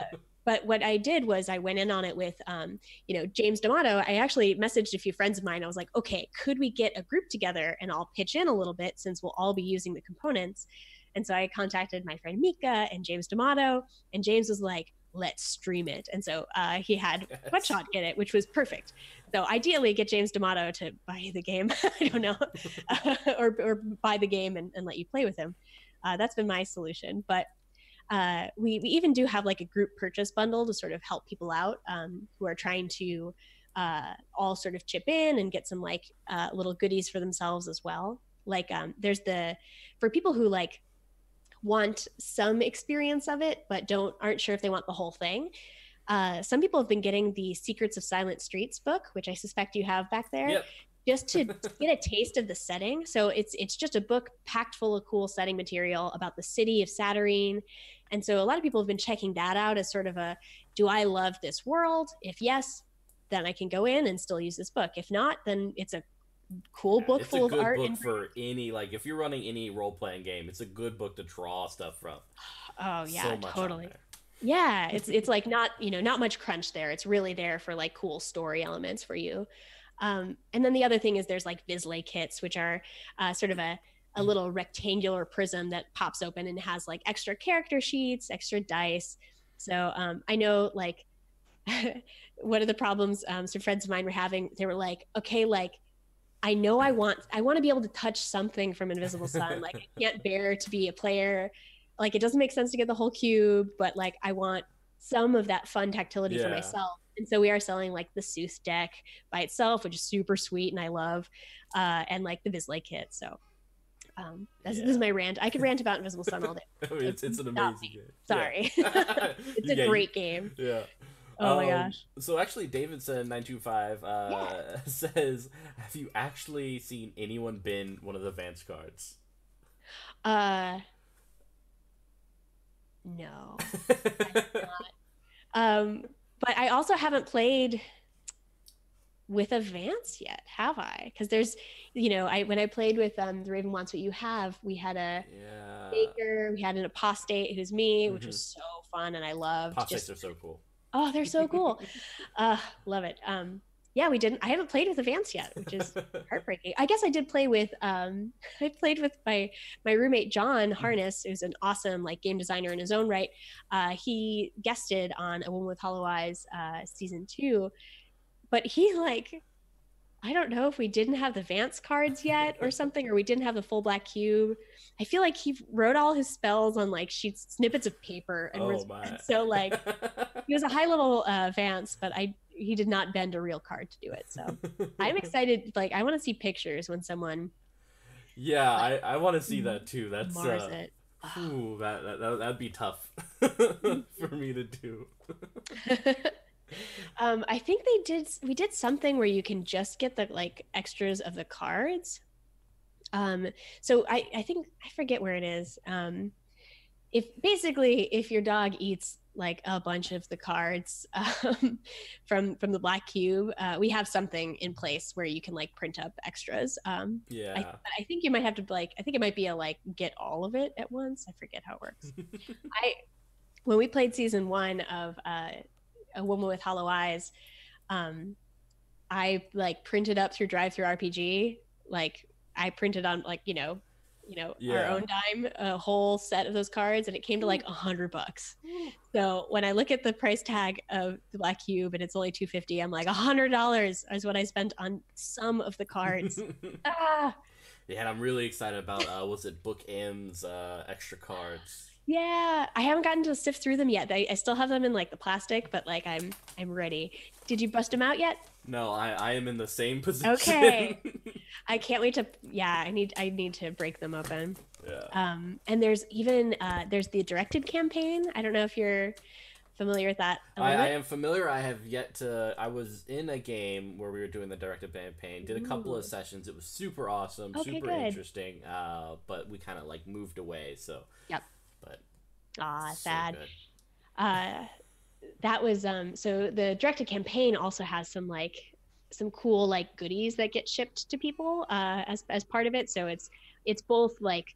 but what I did was I went in on it with, um, you know, James D'Amato. I actually messaged a few friends of mine. I was like, okay, could we get a group together and I'll pitch in a little bit since we'll all be using the components. And so I contacted my friend Mika and James D'Amato, and James was like, let's stream it. And so uh, he had Yes. Sweatshot get it, which was perfect. So ideally, get James D'Amato to buy the game. I don't know, or or buy the game and, and let you play with him. Uh, that's been my solution. But uh, we we even do have like a group purchase bundle to sort of help people out um, who are trying to uh, all sort of chip in and get some like uh, little goodies for themselves as well. Like um, there's the for people who like want some experience of it but don't aren't sure if they want the whole thing. Uh, some people have been getting the secrets of silent streets book which i suspect you have back there Yep. just to get a taste of the setting. So it's it's just a book packed full of cool setting material about the city of Satyrine. And so a lot of people have been checking that out as sort of a do i love this world? If yes then i can go in and still use this book. If not then it's a cool book it's full a of good art book and for any like if you're running any role playing game. It's a good book to draw stuff from. oh yeah so totally yeah it's it's like not you know not much crunch there it's really there for like cool story elements for you um, and then the other thing is there's like Vislae kits which are uh, sort of a a little rectangular prism that pops open and has like extra character sheets extra dice so um, i know like one of the problems um, some friends of mine were having they were like okay like i know i want i want to be able to touch something from invisible sun. Like i can't bear to be a player. Like it doesn't make sense to get the whole cube but like i want some of that fun tactility for myself. And so we are selling like the Sooth deck by itself which is super sweet and i love uh, and like the Vislae kit. So um, that's, this is my rant. I could rant about invisible sun all day. I mean, it's, it's an amazing game. sorry. Yeah. it's You- a yeah, great game. Yeah. Oh my Um, gosh So actually, Davidson nine two five uh, says, "Have you actually seen anyone bin one of the Vance cards?" uh no Um, but I also haven't played with a Vance yet, have I? Because there's, you know, I when I played with um, the Raven Wants What You Have, we had a yeah. baker, we had an apostate who's me, which Mhm. was so fun, and I loved Apostates just are so cool. Oh, they're so cool, uh, love it. Um, yeah, we didn't. I haven't played with a Vance yet, which is heartbreaking. I guess I did play with um I played with my my roommate John Harness, who's an awesome like game designer in his own right. Uh he guested on A Woman with Hollow Eyes uh season 2. But he like I don't know if we didn't have the Vance cards yet or something, or we didn't have the full black cube. I feel like he wrote all his spells on like sheets, snippets of paper, and Oh was my. so like he was a high level uh, Vance, but I he did not bend a real card to do it. So I'm excited. Like I want to see pictures when someone yeah, I, I want to see that too. That's mars uh, it. ooh, that, that that that'd be tough for me to do. Um, I think they did. We did something where you can just get the like extras of the cards. Um, so I I think I forget where it is. Um, if basically if your dog eats like a bunch of the cards um, from from the black cube, uh, we have something in place where you can like print up extras. Um, Yeah. I, I think you might have to like I think it might be a like get all of it at once. I forget how it works. I when we played season one of uh, a woman with hollow eyes, um, I like printed up through DriveThruRPG. Like I printed on like you know, you know Yeah. our own dime a whole set of those cards, and it came to like a hundred bucks. So when I look at the price tag of the Black Cube and it's only two fifty, I'm like a hundred dollars is what I spent on some of the cards. ah, yeah, and I'm really excited about uh, was it Book M's uh, extra cards. Yeah, I haven't gotten to sift through them yet. I, I still have them in like the plastic, but like I'm I'm ready. Did you bust them out yet? No, I, I am in the same position. Okay. I can't wait to. Yeah, I need I need to break them open. yeah. Um, and there's even uh, there's the directed campaign. I don't know if you're familiar with that. I, I am familiar. I have yet to. I was in a game where we were doing the directed campaign. Did a couple of sessions. It was super awesome, Okay, super good. interesting. Uh, but we kind of like moved away. So. Yep. But. Aw, so sad. uh that was um so the directed campaign also has some like some cool like goodies that get shipped to people uh as as part of it so it's it's both like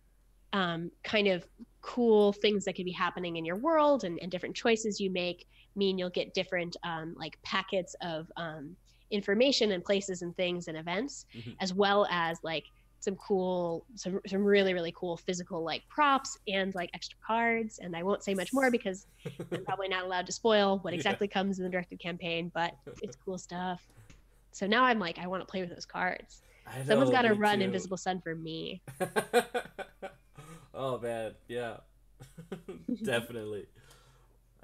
um kind of cool things that could be happening in your world and, and different choices you make mean you'll get different um like packets of um information and places and things and events Mhm. as well as like some cool some some really really cool physical like props and like extra cards and i won't say much more because i'm probably not allowed to spoil what Yeah. exactly comes in the directed campaign but it's cool stuff so now i'm like i want to play with those cards I someone's know, got to run too. invisible sun for me oh man, yeah, definitely.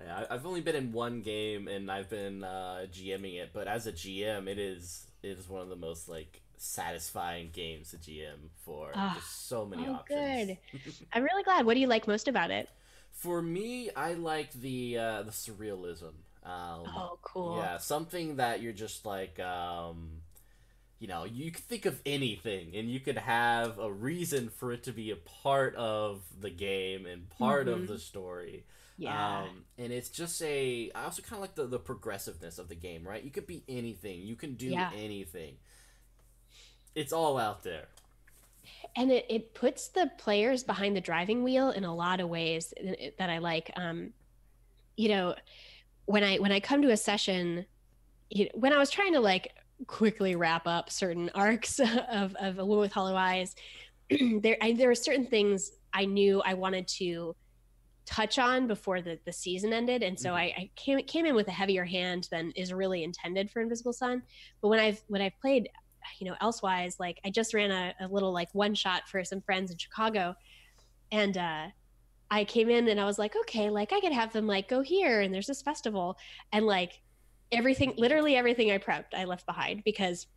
Yeah, I've only been in one game and I've been uh, GMing it, but as a GM, it is it is one of the most like satisfying games to GM for. There's so many oh, options. i'm really glad what do you like most about it For me, I like the uh, the surrealism. Um, oh cool Yeah, something that you're just like, um, you know, you could think of anything, and you could have a reason for it to be a part of the game and part Mhm. of the story. yeah Um, and it's just a. I also kind of like the the progressiveness of the game, right? You could be anything. You can do Yeah. anything. It's all out there. and it, it puts the players behind the driving wheel in a lot of ways that i like um you know when i when i come to a session you know, when i was trying to like quickly wrap up certain arcs of, of a woman with hollow eyes there I, there were certain things i knew i wanted to touch on before the, the season ended and so Mhm. I, I came came in with a heavier hand than is really intended for invisible sun but when i've when i've played you know elsewise like i just ran a, a little like one shot for some friends in chicago and uh i came in and i was like okay like i could have them like go here and there's this festival and like everything literally everything i prepped i left behind because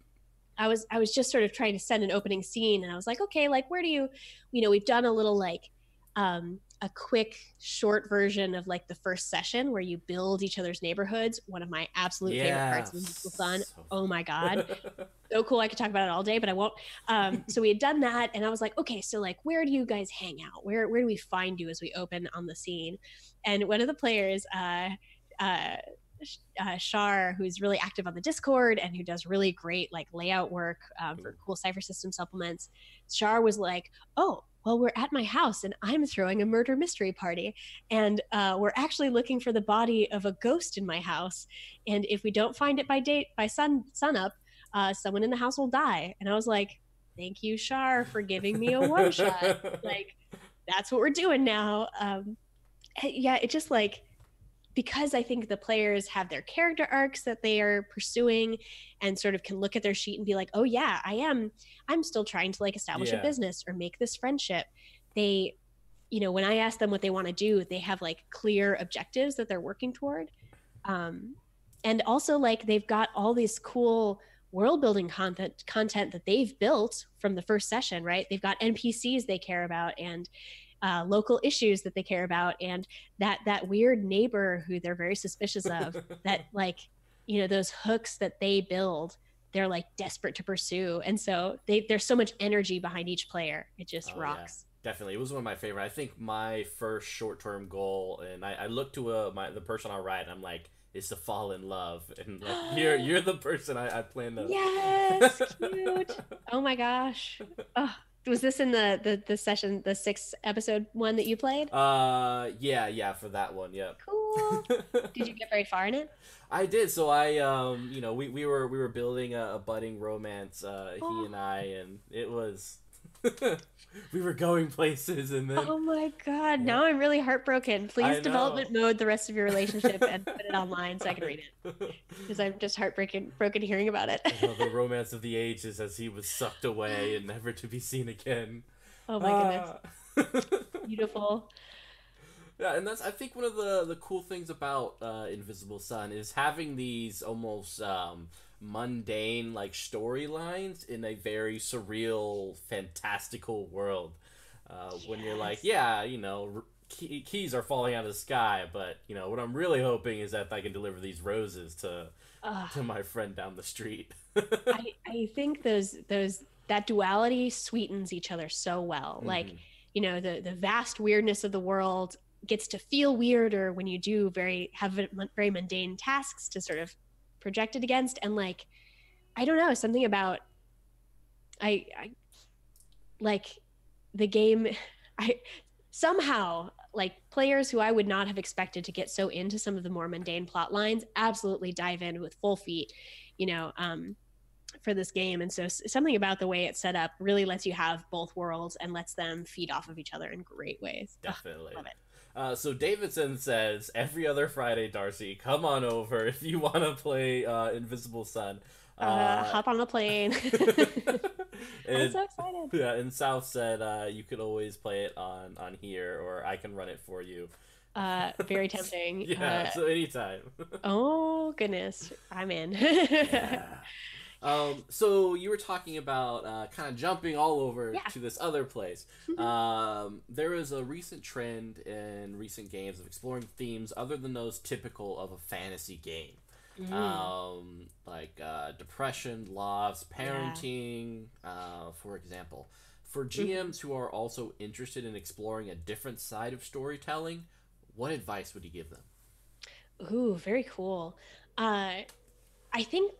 i was i was just sort of trying to send an opening scene and i was like okay like where do you you know we've done a little like um a quick short version of like the first session where you build each other's neighborhoods one of my absolute favorite parts of Sun. So- Oh my god, so cool. I could talk about it all day, but I won't. Um, so we had done that, and I was like, okay, so like, where do you guys hang out? Where where do we find you as we open on the scene? And one of the players, uh, uh, uh, Shar, who's really active on the Discord and who does really great like layout work um, for cool Cypher System supplements, Shar was like, oh. Well, we're at my house and I'm throwing a murder mystery party. And uh, we're actually looking for the body of a ghost in my house. And if we don't find it by date by sun sun up, uh, someone in the house will die. And I was like, thank you, Shar, for giving me a one shot. like, that's what we're doing now. Um, eh, yeah, it just like because I think the players have their character arcs that they are pursuing and sort of can look at their sheet and be like, oh, yeah, I am, I'm still trying to like establish Yeah. a business or make this friendship. They, you know, when I ask them what they want to do, they have like clear objectives that they're working toward. Um, and also like they've got all this cool world building content content that they've built from the first session right they've got npcs they care about and uh, local issues that they care about and that that weird neighbor who they're very suspicious of that like you know those hooks that they build they're like desperate to pursue. And so they there's so much energy behind each player. It just Oh, yeah. rocks. Definitely, it was one of my favorite. I think my first short-term goal, and I, I looked to uh, my the person I write, and I'm like, is to fall in love, and like, you're you're the person I, I plan to. yes cute. Oh my gosh. Oh, was this in the, the the session the sixth episode one that you played Uh, yeah, yeah, for that one, yep. cool did you get very far in it I did. So I, um, you know, we, we were we were building a, a budding romance, uh, Aw. he and I, and it was, we were going places, and then oh my god. Now i'm really heartbroken. Please development mode the rest of your relationship and put it online so i can read it. Because i'm just heartbroken broken hearing about it. The romance of the ages as he was sucked away and never to be seen again. oh my goodness. Ah. beautiful. Yeah, and that's I think one of the the cool things about uh, Invisible Sun is having these almost um, mundane like storylines in a very surreal, fantastical world. Uh, When you're like, yeah, you know, key- keys are falling out of the sky, but you know what I'm really hoping is that I can deliver these roses to Ugh. to my friend down the street. I, I think those those that duality sweetens each other so well like Mhm. you know the the vast weirdness of the world gets to feel weirder when you do very have very mundane tasks to sort of project it against and like i don't know something about i i like the game i somehow like players who i would not have expected to get so into some of the more mundane plot lines absolutely dive in with full feet you know um for this game and so something about the way it's set up really lets you have both worlds and lets them feed off of each other in great ways Ugh, Definitely. love it. Uh, so Davidson says every other Friday, Darcy, come on over if you want to play uh, Invisible Sun. uh, hop on the plane i'm and, so excited yeah, and South said uh, you could always play it on on here, or I can run it for you. uh very tempting Yeah, uh, so anytime. oh goodness i'm in Yeah. Um, so you were talking about uh, kind of jumping all over Yeah. to this other place. Mhm. Um, there is a recent trend in recent games of exploring themes other than those typical of a fantasy game. Mm. Um, like uh, depression, loss, parenting, uh, for example. For GMs who are also interested in exploring a different side of storytelling, what advice would you give them? Ooh, very cool. Uh, I think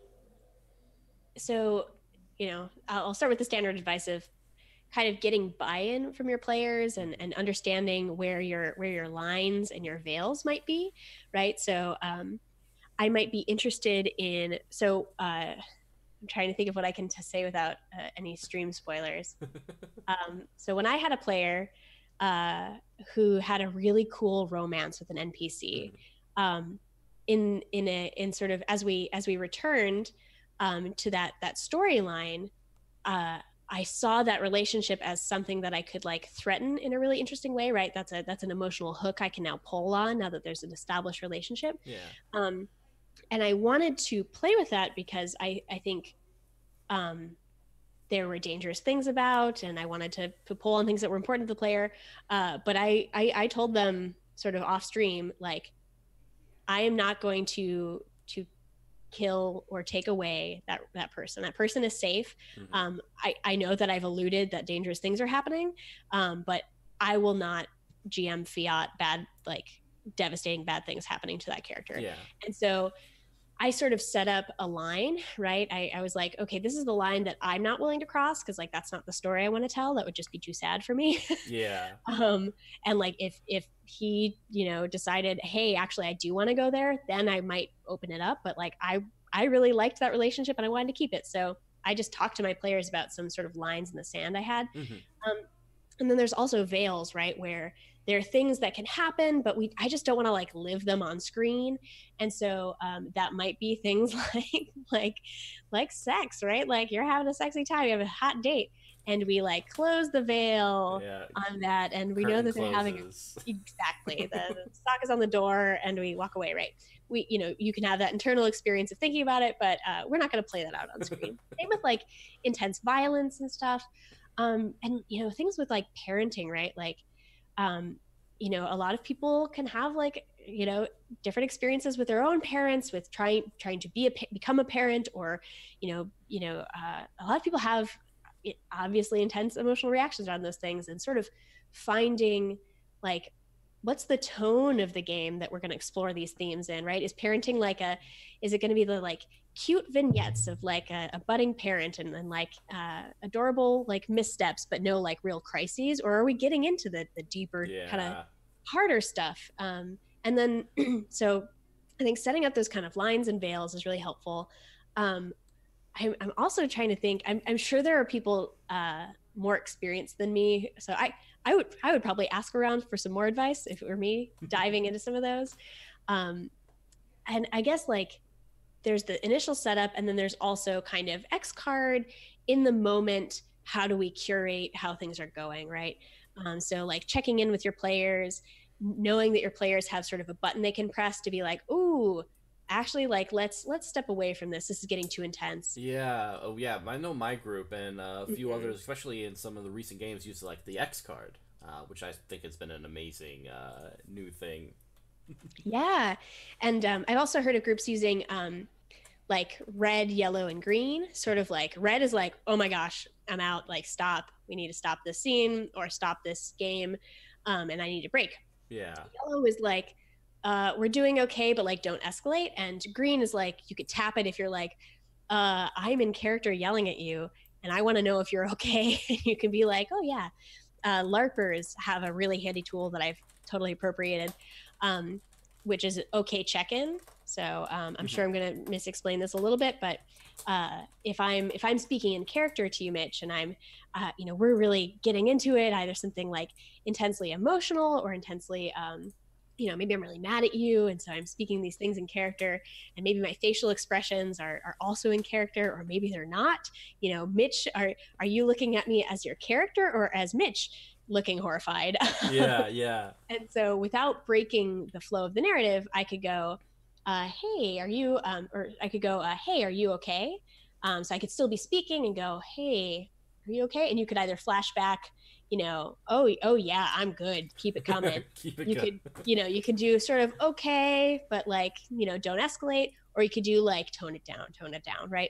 so. You know, I'll start with the standard advice of kind of getting buy-in from your players and, and understanding where your where your lines and your veils might be, right? So um, I might be interested in. So uh, I'm trying to think of what I can t- say without uh, any stream spoilers. um, so when I had a player uh, who had a really cool romance with an NPC, um, in in a in sort of as we as we returned um, to that that storyline, uh, I saw that relationship as something that I could like threaten in a really interesting way. Right? That's a that's an emotional hook I can now pull on now that there's an established relationship. Yeah. Um, and I wanted to play with that because I I think um, there were dangerous things about, and I wanted to, to pull on things that were important to the player. Uh, but I, I I told them sort of off stream like I am not going to to kill or take away that that person. That person is safe. Mhm. Um, I I know that I've alluded that dangerous things are happening, um, but I will not GM fiat bad like devastating bad things happening to that character. yeah. And so I sort of set up a line, right? I, I was like, okay, this is the line that I'm not willing to cross because like that's not the story I want to tell. That would just be too sad for me. Yeah. um, and like if if he, you know, decided, hey, actually I do want to go there, then I might open it up. But like I I really liked that relationship and I wanted to keep it. So I just talked to my players about some sort of lines in the sand I had Mhm. and then there's also veils right where there are things that can happen but we i just don't want to like live them on screen. And so um, that might be things like like like sex right? Like you're having a sexy time you have a hot date and we like close the veil Yeah. on that and we Curtain know that they're having a exactly. The, the stock is on the door and we walk away right? We you know you can have that internal experience of thinking about it but uh, we're not going to play that out on screen. Same with like intense violence and stuff. Um and you know things with like parenting right? Like um you know a lot of people can have like you know different experiences with their own parents with trying trying to be a become a parent or you know you know uh, a lot of people have eh, obviously intense emotional reactions around those things and sort of finding like what's the tone of the game that we're going to explore these themes in right? Is parenting like a is it going to be the like cute vignettes of like a, a budding parent and then like uh, adorable like missteps but no like real crises? Or are we getting into the, the deeper Yeah. kind of harder stuff? Um, and then so i think setting up those kind of lines and veils is really helpful. Um, I'm, I'm also trying to think i'm, I'm sure there are people uh, more experienced than me. So i i would i would probably ask around for some more advice if it were me diving into some of those. Um, and i guess like there's the initial setup and then there's also kind of x card in the moment how do we curate how things are going right? Um, so like checking in with your players knowing that your players have sort of a button they can press to be like ooh actually like let's let's step away from this this is getting too intense Yeah, oh yeah. I know my group and uh, a few Mhm. others, especially in some of the recent games, use like the X card, uh, which I think has been an amazing uh, new thing. yeah and um, i've also heard of groups using um, like red yellow and green sort of like red is like oh my gosh i'm out like stop we need to stop this scene or stop this game um, and i need a break Yeah, yellow is like uh, we're doing okay but like don't escalate. And green is like you could tap it if you're like uh, i'm in character yelling at you and i want to know if you're okay. You can be like oh yeah. Uh, larpers have a really handy tool that i've totally appropriated um, which is okay check-in. So um, i'm Mhm. sure i'm going to misexplain this a little bit but uh, if i'm if i'm speaking in character to you mitch and i'm uh, you know we're really getting into it either something like intensely emotional or intensely um, you know maybe i'm really mad at you and so i'm speaking these things in character and maybe my facial expressions are, are also in character or maybe they're not. You know mitch are are you looking at me as your character or as mitch looking horrified? Yeah, yeah. and so without breaking the flow of the narrative i could go uh, hey are you um, or i could go uh, hey are you okay? Um, so i could still be speaking and go hey are you okay? And you could either flash back you know oh oh yeah i'm good keep it coming Keep it you could you know you could do sort of okay but like you know don't escalate or you could do like tone it down tone it down right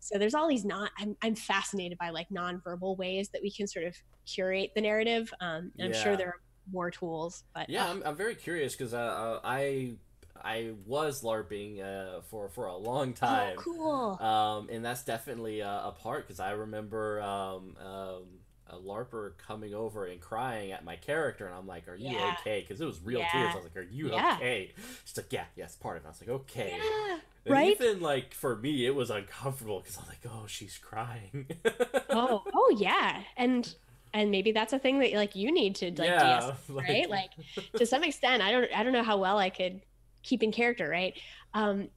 so there's all these non i'm, I'm fascinated by like nonverbal ways that we can sort of curate the narrative um, i'm Yeah. sure there are more tools but Yeah, uh, I'm, I'm very curious because uh, uh, I I was larping uh, for for a long time. oh, cool Um, and that's definitely a, a part because I remember um, um, a LARPer coming over and crying at my character, and I'm like, "Are you Yeah. okay?" Because it was real Yeah. tears. I was like, "Are you Yeah. okay?" She's like, "Yeah, yes, part of it." I was like, "Okay." And right even like for me, it was uncomfortable because I'm like, "Oh, she's crying." oh oh yeah and and maybe that's a thing that like you need to like yeah, right? Like to some extent, I don't I don't know how well I could keep in character, right? Um,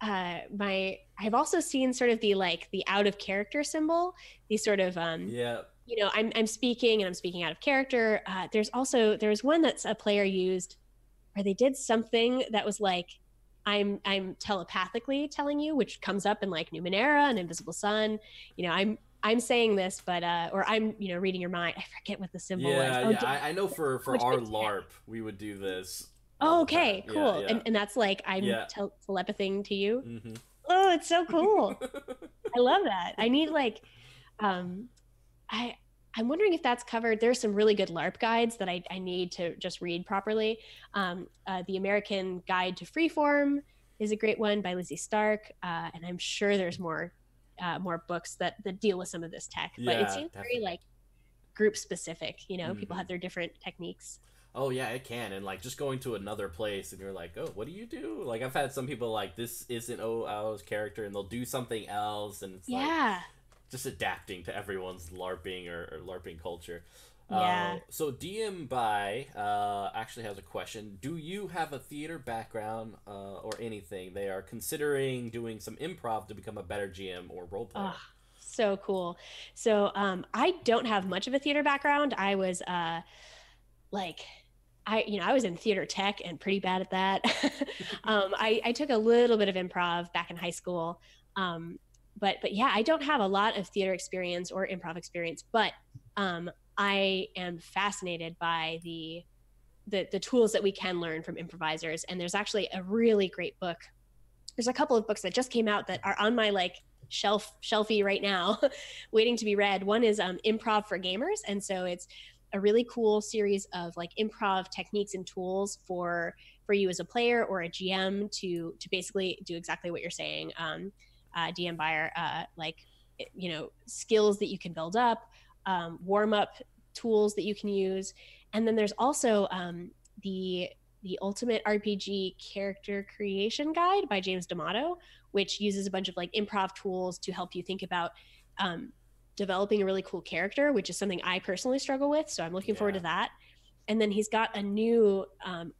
uh, my I've also seen sort of the like the out of character symbol, these sort of um, yeah, you know, I'm I'm speaking and I'm speaking out of character. Uh, there's also there's one that's a player used where they did something that was like I'm I'm telepathically telling you, which comes up in like Numenera and Invisible Sun. You know, I'm I'm saying this, but uh, or I'm you know reading your mind. I forget what the symbol was. yeah, Oh, yeah. I, I know for for Which our. LARP, we would do this. Oh, okay, time. Yeah, cool. yeah. And, and that's like I'm telepathing to you. Mhm. Oh, it's so cool. I love that. I need like, um, I I'm wondering if that's covered. There's some really good LARP guides that I, I need to just read properly. Um, uh, the American Guide to Freeform is a great one by Lizzie Stark, uh, and I'm sure there's more uh, more books that that deal with some of this tech. But Yeah, it seems definitely. very like group specific. You know, people Mhm. have their different techniques. Oh yeah, it can, and like just going to another place, and you're like, oh, what do you do? Like I've had some people like this isn't OO's character, and they'll do something else, and it's like Yeah. Just adapting to everyone's LARPing or, or LARPing culture. Yeah. Uh, so DM by uh, actually has a question. Do you have a theater background uh, or anything? They are considering doing some improv to become a better GM or role player. Oh, so cool. So um, I don't have much of a theater background. I was uh, like, I you know I was in theater tech and pretty bad at that. um, I, I took a little bit of improv back in high school, um, but but yeah, I don't have a lot of theater experience or improv experience. But um, I am fascinated by the, the the tools that we can learn from improvisers. And there's actually a really great book. There's a couple of books that just came out that are on my like shelf shelfie right now, waiting to be read. One is um, Improv for Gamers, and so it's a really cool series of like improv techniques and tools for for you as a player or a GM to to basically do exactly what you're saying. Um, uh, DM buyer, uh, like you know skills that you can build up um, warm up tools that you can use. And then there's also um, the the Ultimate RPG Character Creation Guide by James D'Amato, which uses a bunch of like improv tools to help you think about um, developing a really cool character, which is something I personally struggle with. So I'm looking yeah. forward to that. And then he's got a new um,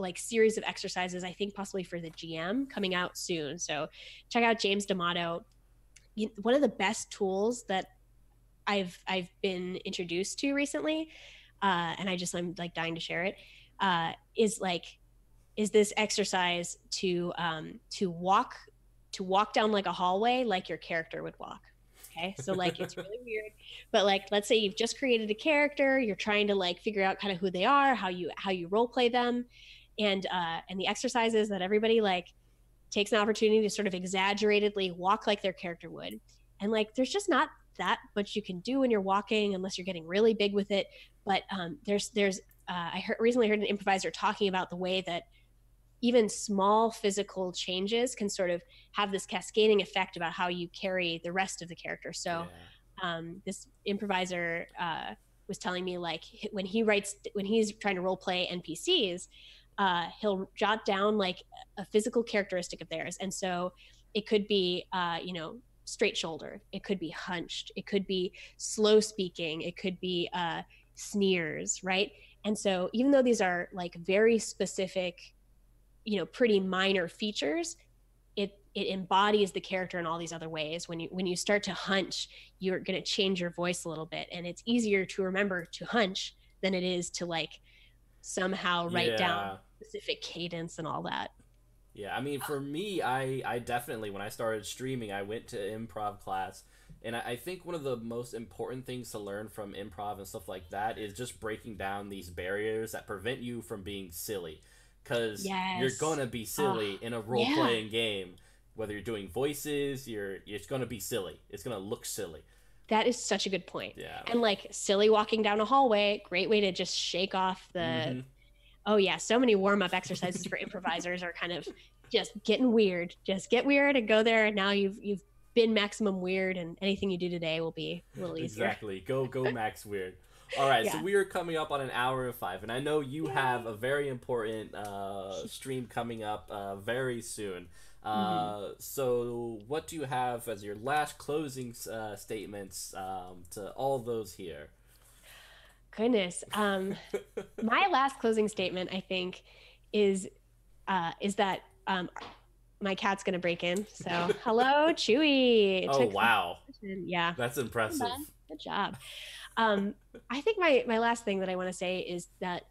like series of exercises, I think possibly for the GM coming out soon. So check out James D'Amato. One of the best tools that I've I've been introduced to recently, uh, and I just I'm like dying to share it. Uh, is like is this exercise to um, to walk to walk down like a hallway like your character would walk. Okay, so like it's really weird, but like let's say you've just created a character, you're trying to like figure out kind of who they are, how you how you role play them, and uh, and the exercises that everybody like takes an opportunity to sort of exaggeratedly walk like their character would, and like there's just not that much you can do when you're walking unless you're getting really big with it. But um, there's there's uh, I heard, recently heard an improviser talking about the way that even small physical changes can sort of have this cascading effect about how you carry the rest of the character. So yeah. um, this improviser uh, was telling me like when he writes when he's trying to role play NPCs, uh, he'll jot down like a physical characteristic of theirs, and so it could be uh, you know straight shouldered it could be hunched it could be slow speaking it could be uh, sneers right? And so even though these are like very specific you know pretty minor features it it embodies the character in all these other ways. When you when you start to hunch you're going to change your voice a little bit. And it's easier to remember to hunch than it is to like somehow write yeah. down specific cadence and all that yeah, I mean, for me, I I definitely when I started streaming, I went to improv class, and I, I think one of the most important things to learn from improv and stuff like that is just breaking down these barriers that prevent you from being silly, because yes. you're gonna be silly in a role playing yeah. game. Whether you're doing voices, you're it's gonna be silly. It's gonna look silly. That is such a good point. Yeah. And like silly walking down a hallway, great way to just shake off the. Mm-hmm oh yeah so many warm-up exercises for improvisers are kind of just getting weird just get weird and go there and now you've you've been maximum weird and anything you do today will be a little easier exactly go go max weird all right yeah. so we are coming up on an hour of five and i know you Yay. have a very important uh, stream coming up uh, very soon uh, mm-hmm. so what do you have as your last closing uh, statements um, to all those here Goodness. Um, my last closing statement, I think, is uh, is that um, my cat's gonna break in. So hello, Chewy. oh wow. Yeah. That's impressive. Good job. Um, I think my my last thing that I want to say is that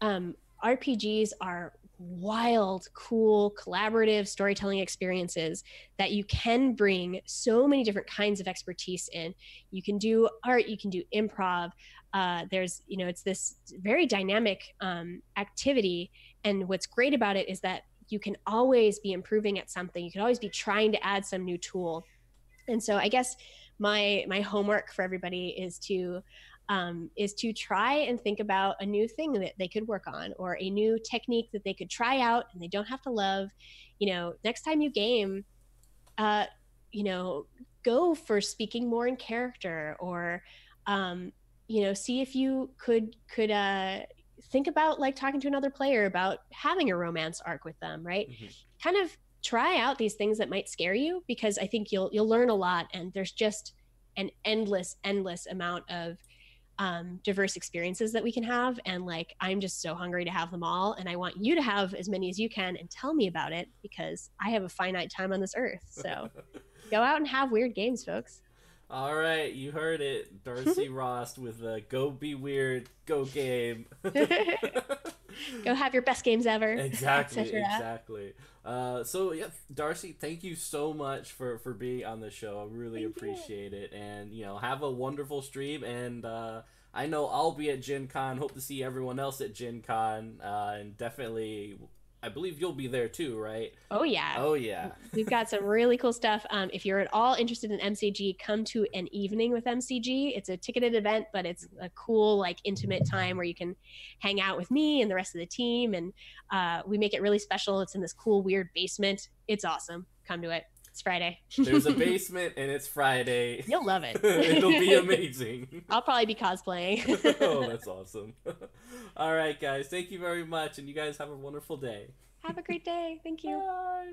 um, RPGs are wild, cool, collaborative storytelling experiences that you can bring so many different kinds of expertise in. You can do art, you can do improv, uh, there's you know it's this very dynamic um, activity. And what's great about it is that you can always be improving at something. You can always be trying to add some new tool. And so i guess my my homework for everybody is to um, is to try and think about a new thing that they could work on or a new technique that they could try out and they don't have to love. You know next time you game uh, you know go for speaking more in character or um, you know see if you could could uh think about like talking to another player about having a romance arc with them right mm-hmm. kind of try out these things that might scare you because i think you'll you'll learn a lot and there's just an endless endless amount of um, diverse experiences that we can have. And like, I'm just so hungry to have them all. And I want you to have as many as you can and tell me about it because I have a finite time on this earth. So go out and have weird games, folks. All right, you heard it. Darcy Ross with the Go Be Weird, Go Game. go have your best games ever. Exactly, exactly. Uh, so yeah, Darcy, thank you so much for for being on the show. I really thank appreciate you. it, and you know, have a wonderful stream. And uh, I know I'll be at Gen Con. Hope to see everyone else at Gen Con, uh, and definitely I believe you'll be there too, right? Oh yeah. Oh yeah. We've got some really cool stuff. Um, if you're at all interested in MCG, come to an evening with MCG. It's a ticketed event, but it's a cool, like intimate time where you can hang out with me and the rest of the team. And uh, we make it really special. It's in this cool, weird basement. It's awesome. Come to it. It's Friday. There's a basement and it's Friday. You'll love it. It'll be amazing. I'll probably be cosplaying. oh, that's awesome. All right, guys. Thank you very much. And you guys have a wonderful day. Have a great day. Thank you. Bye.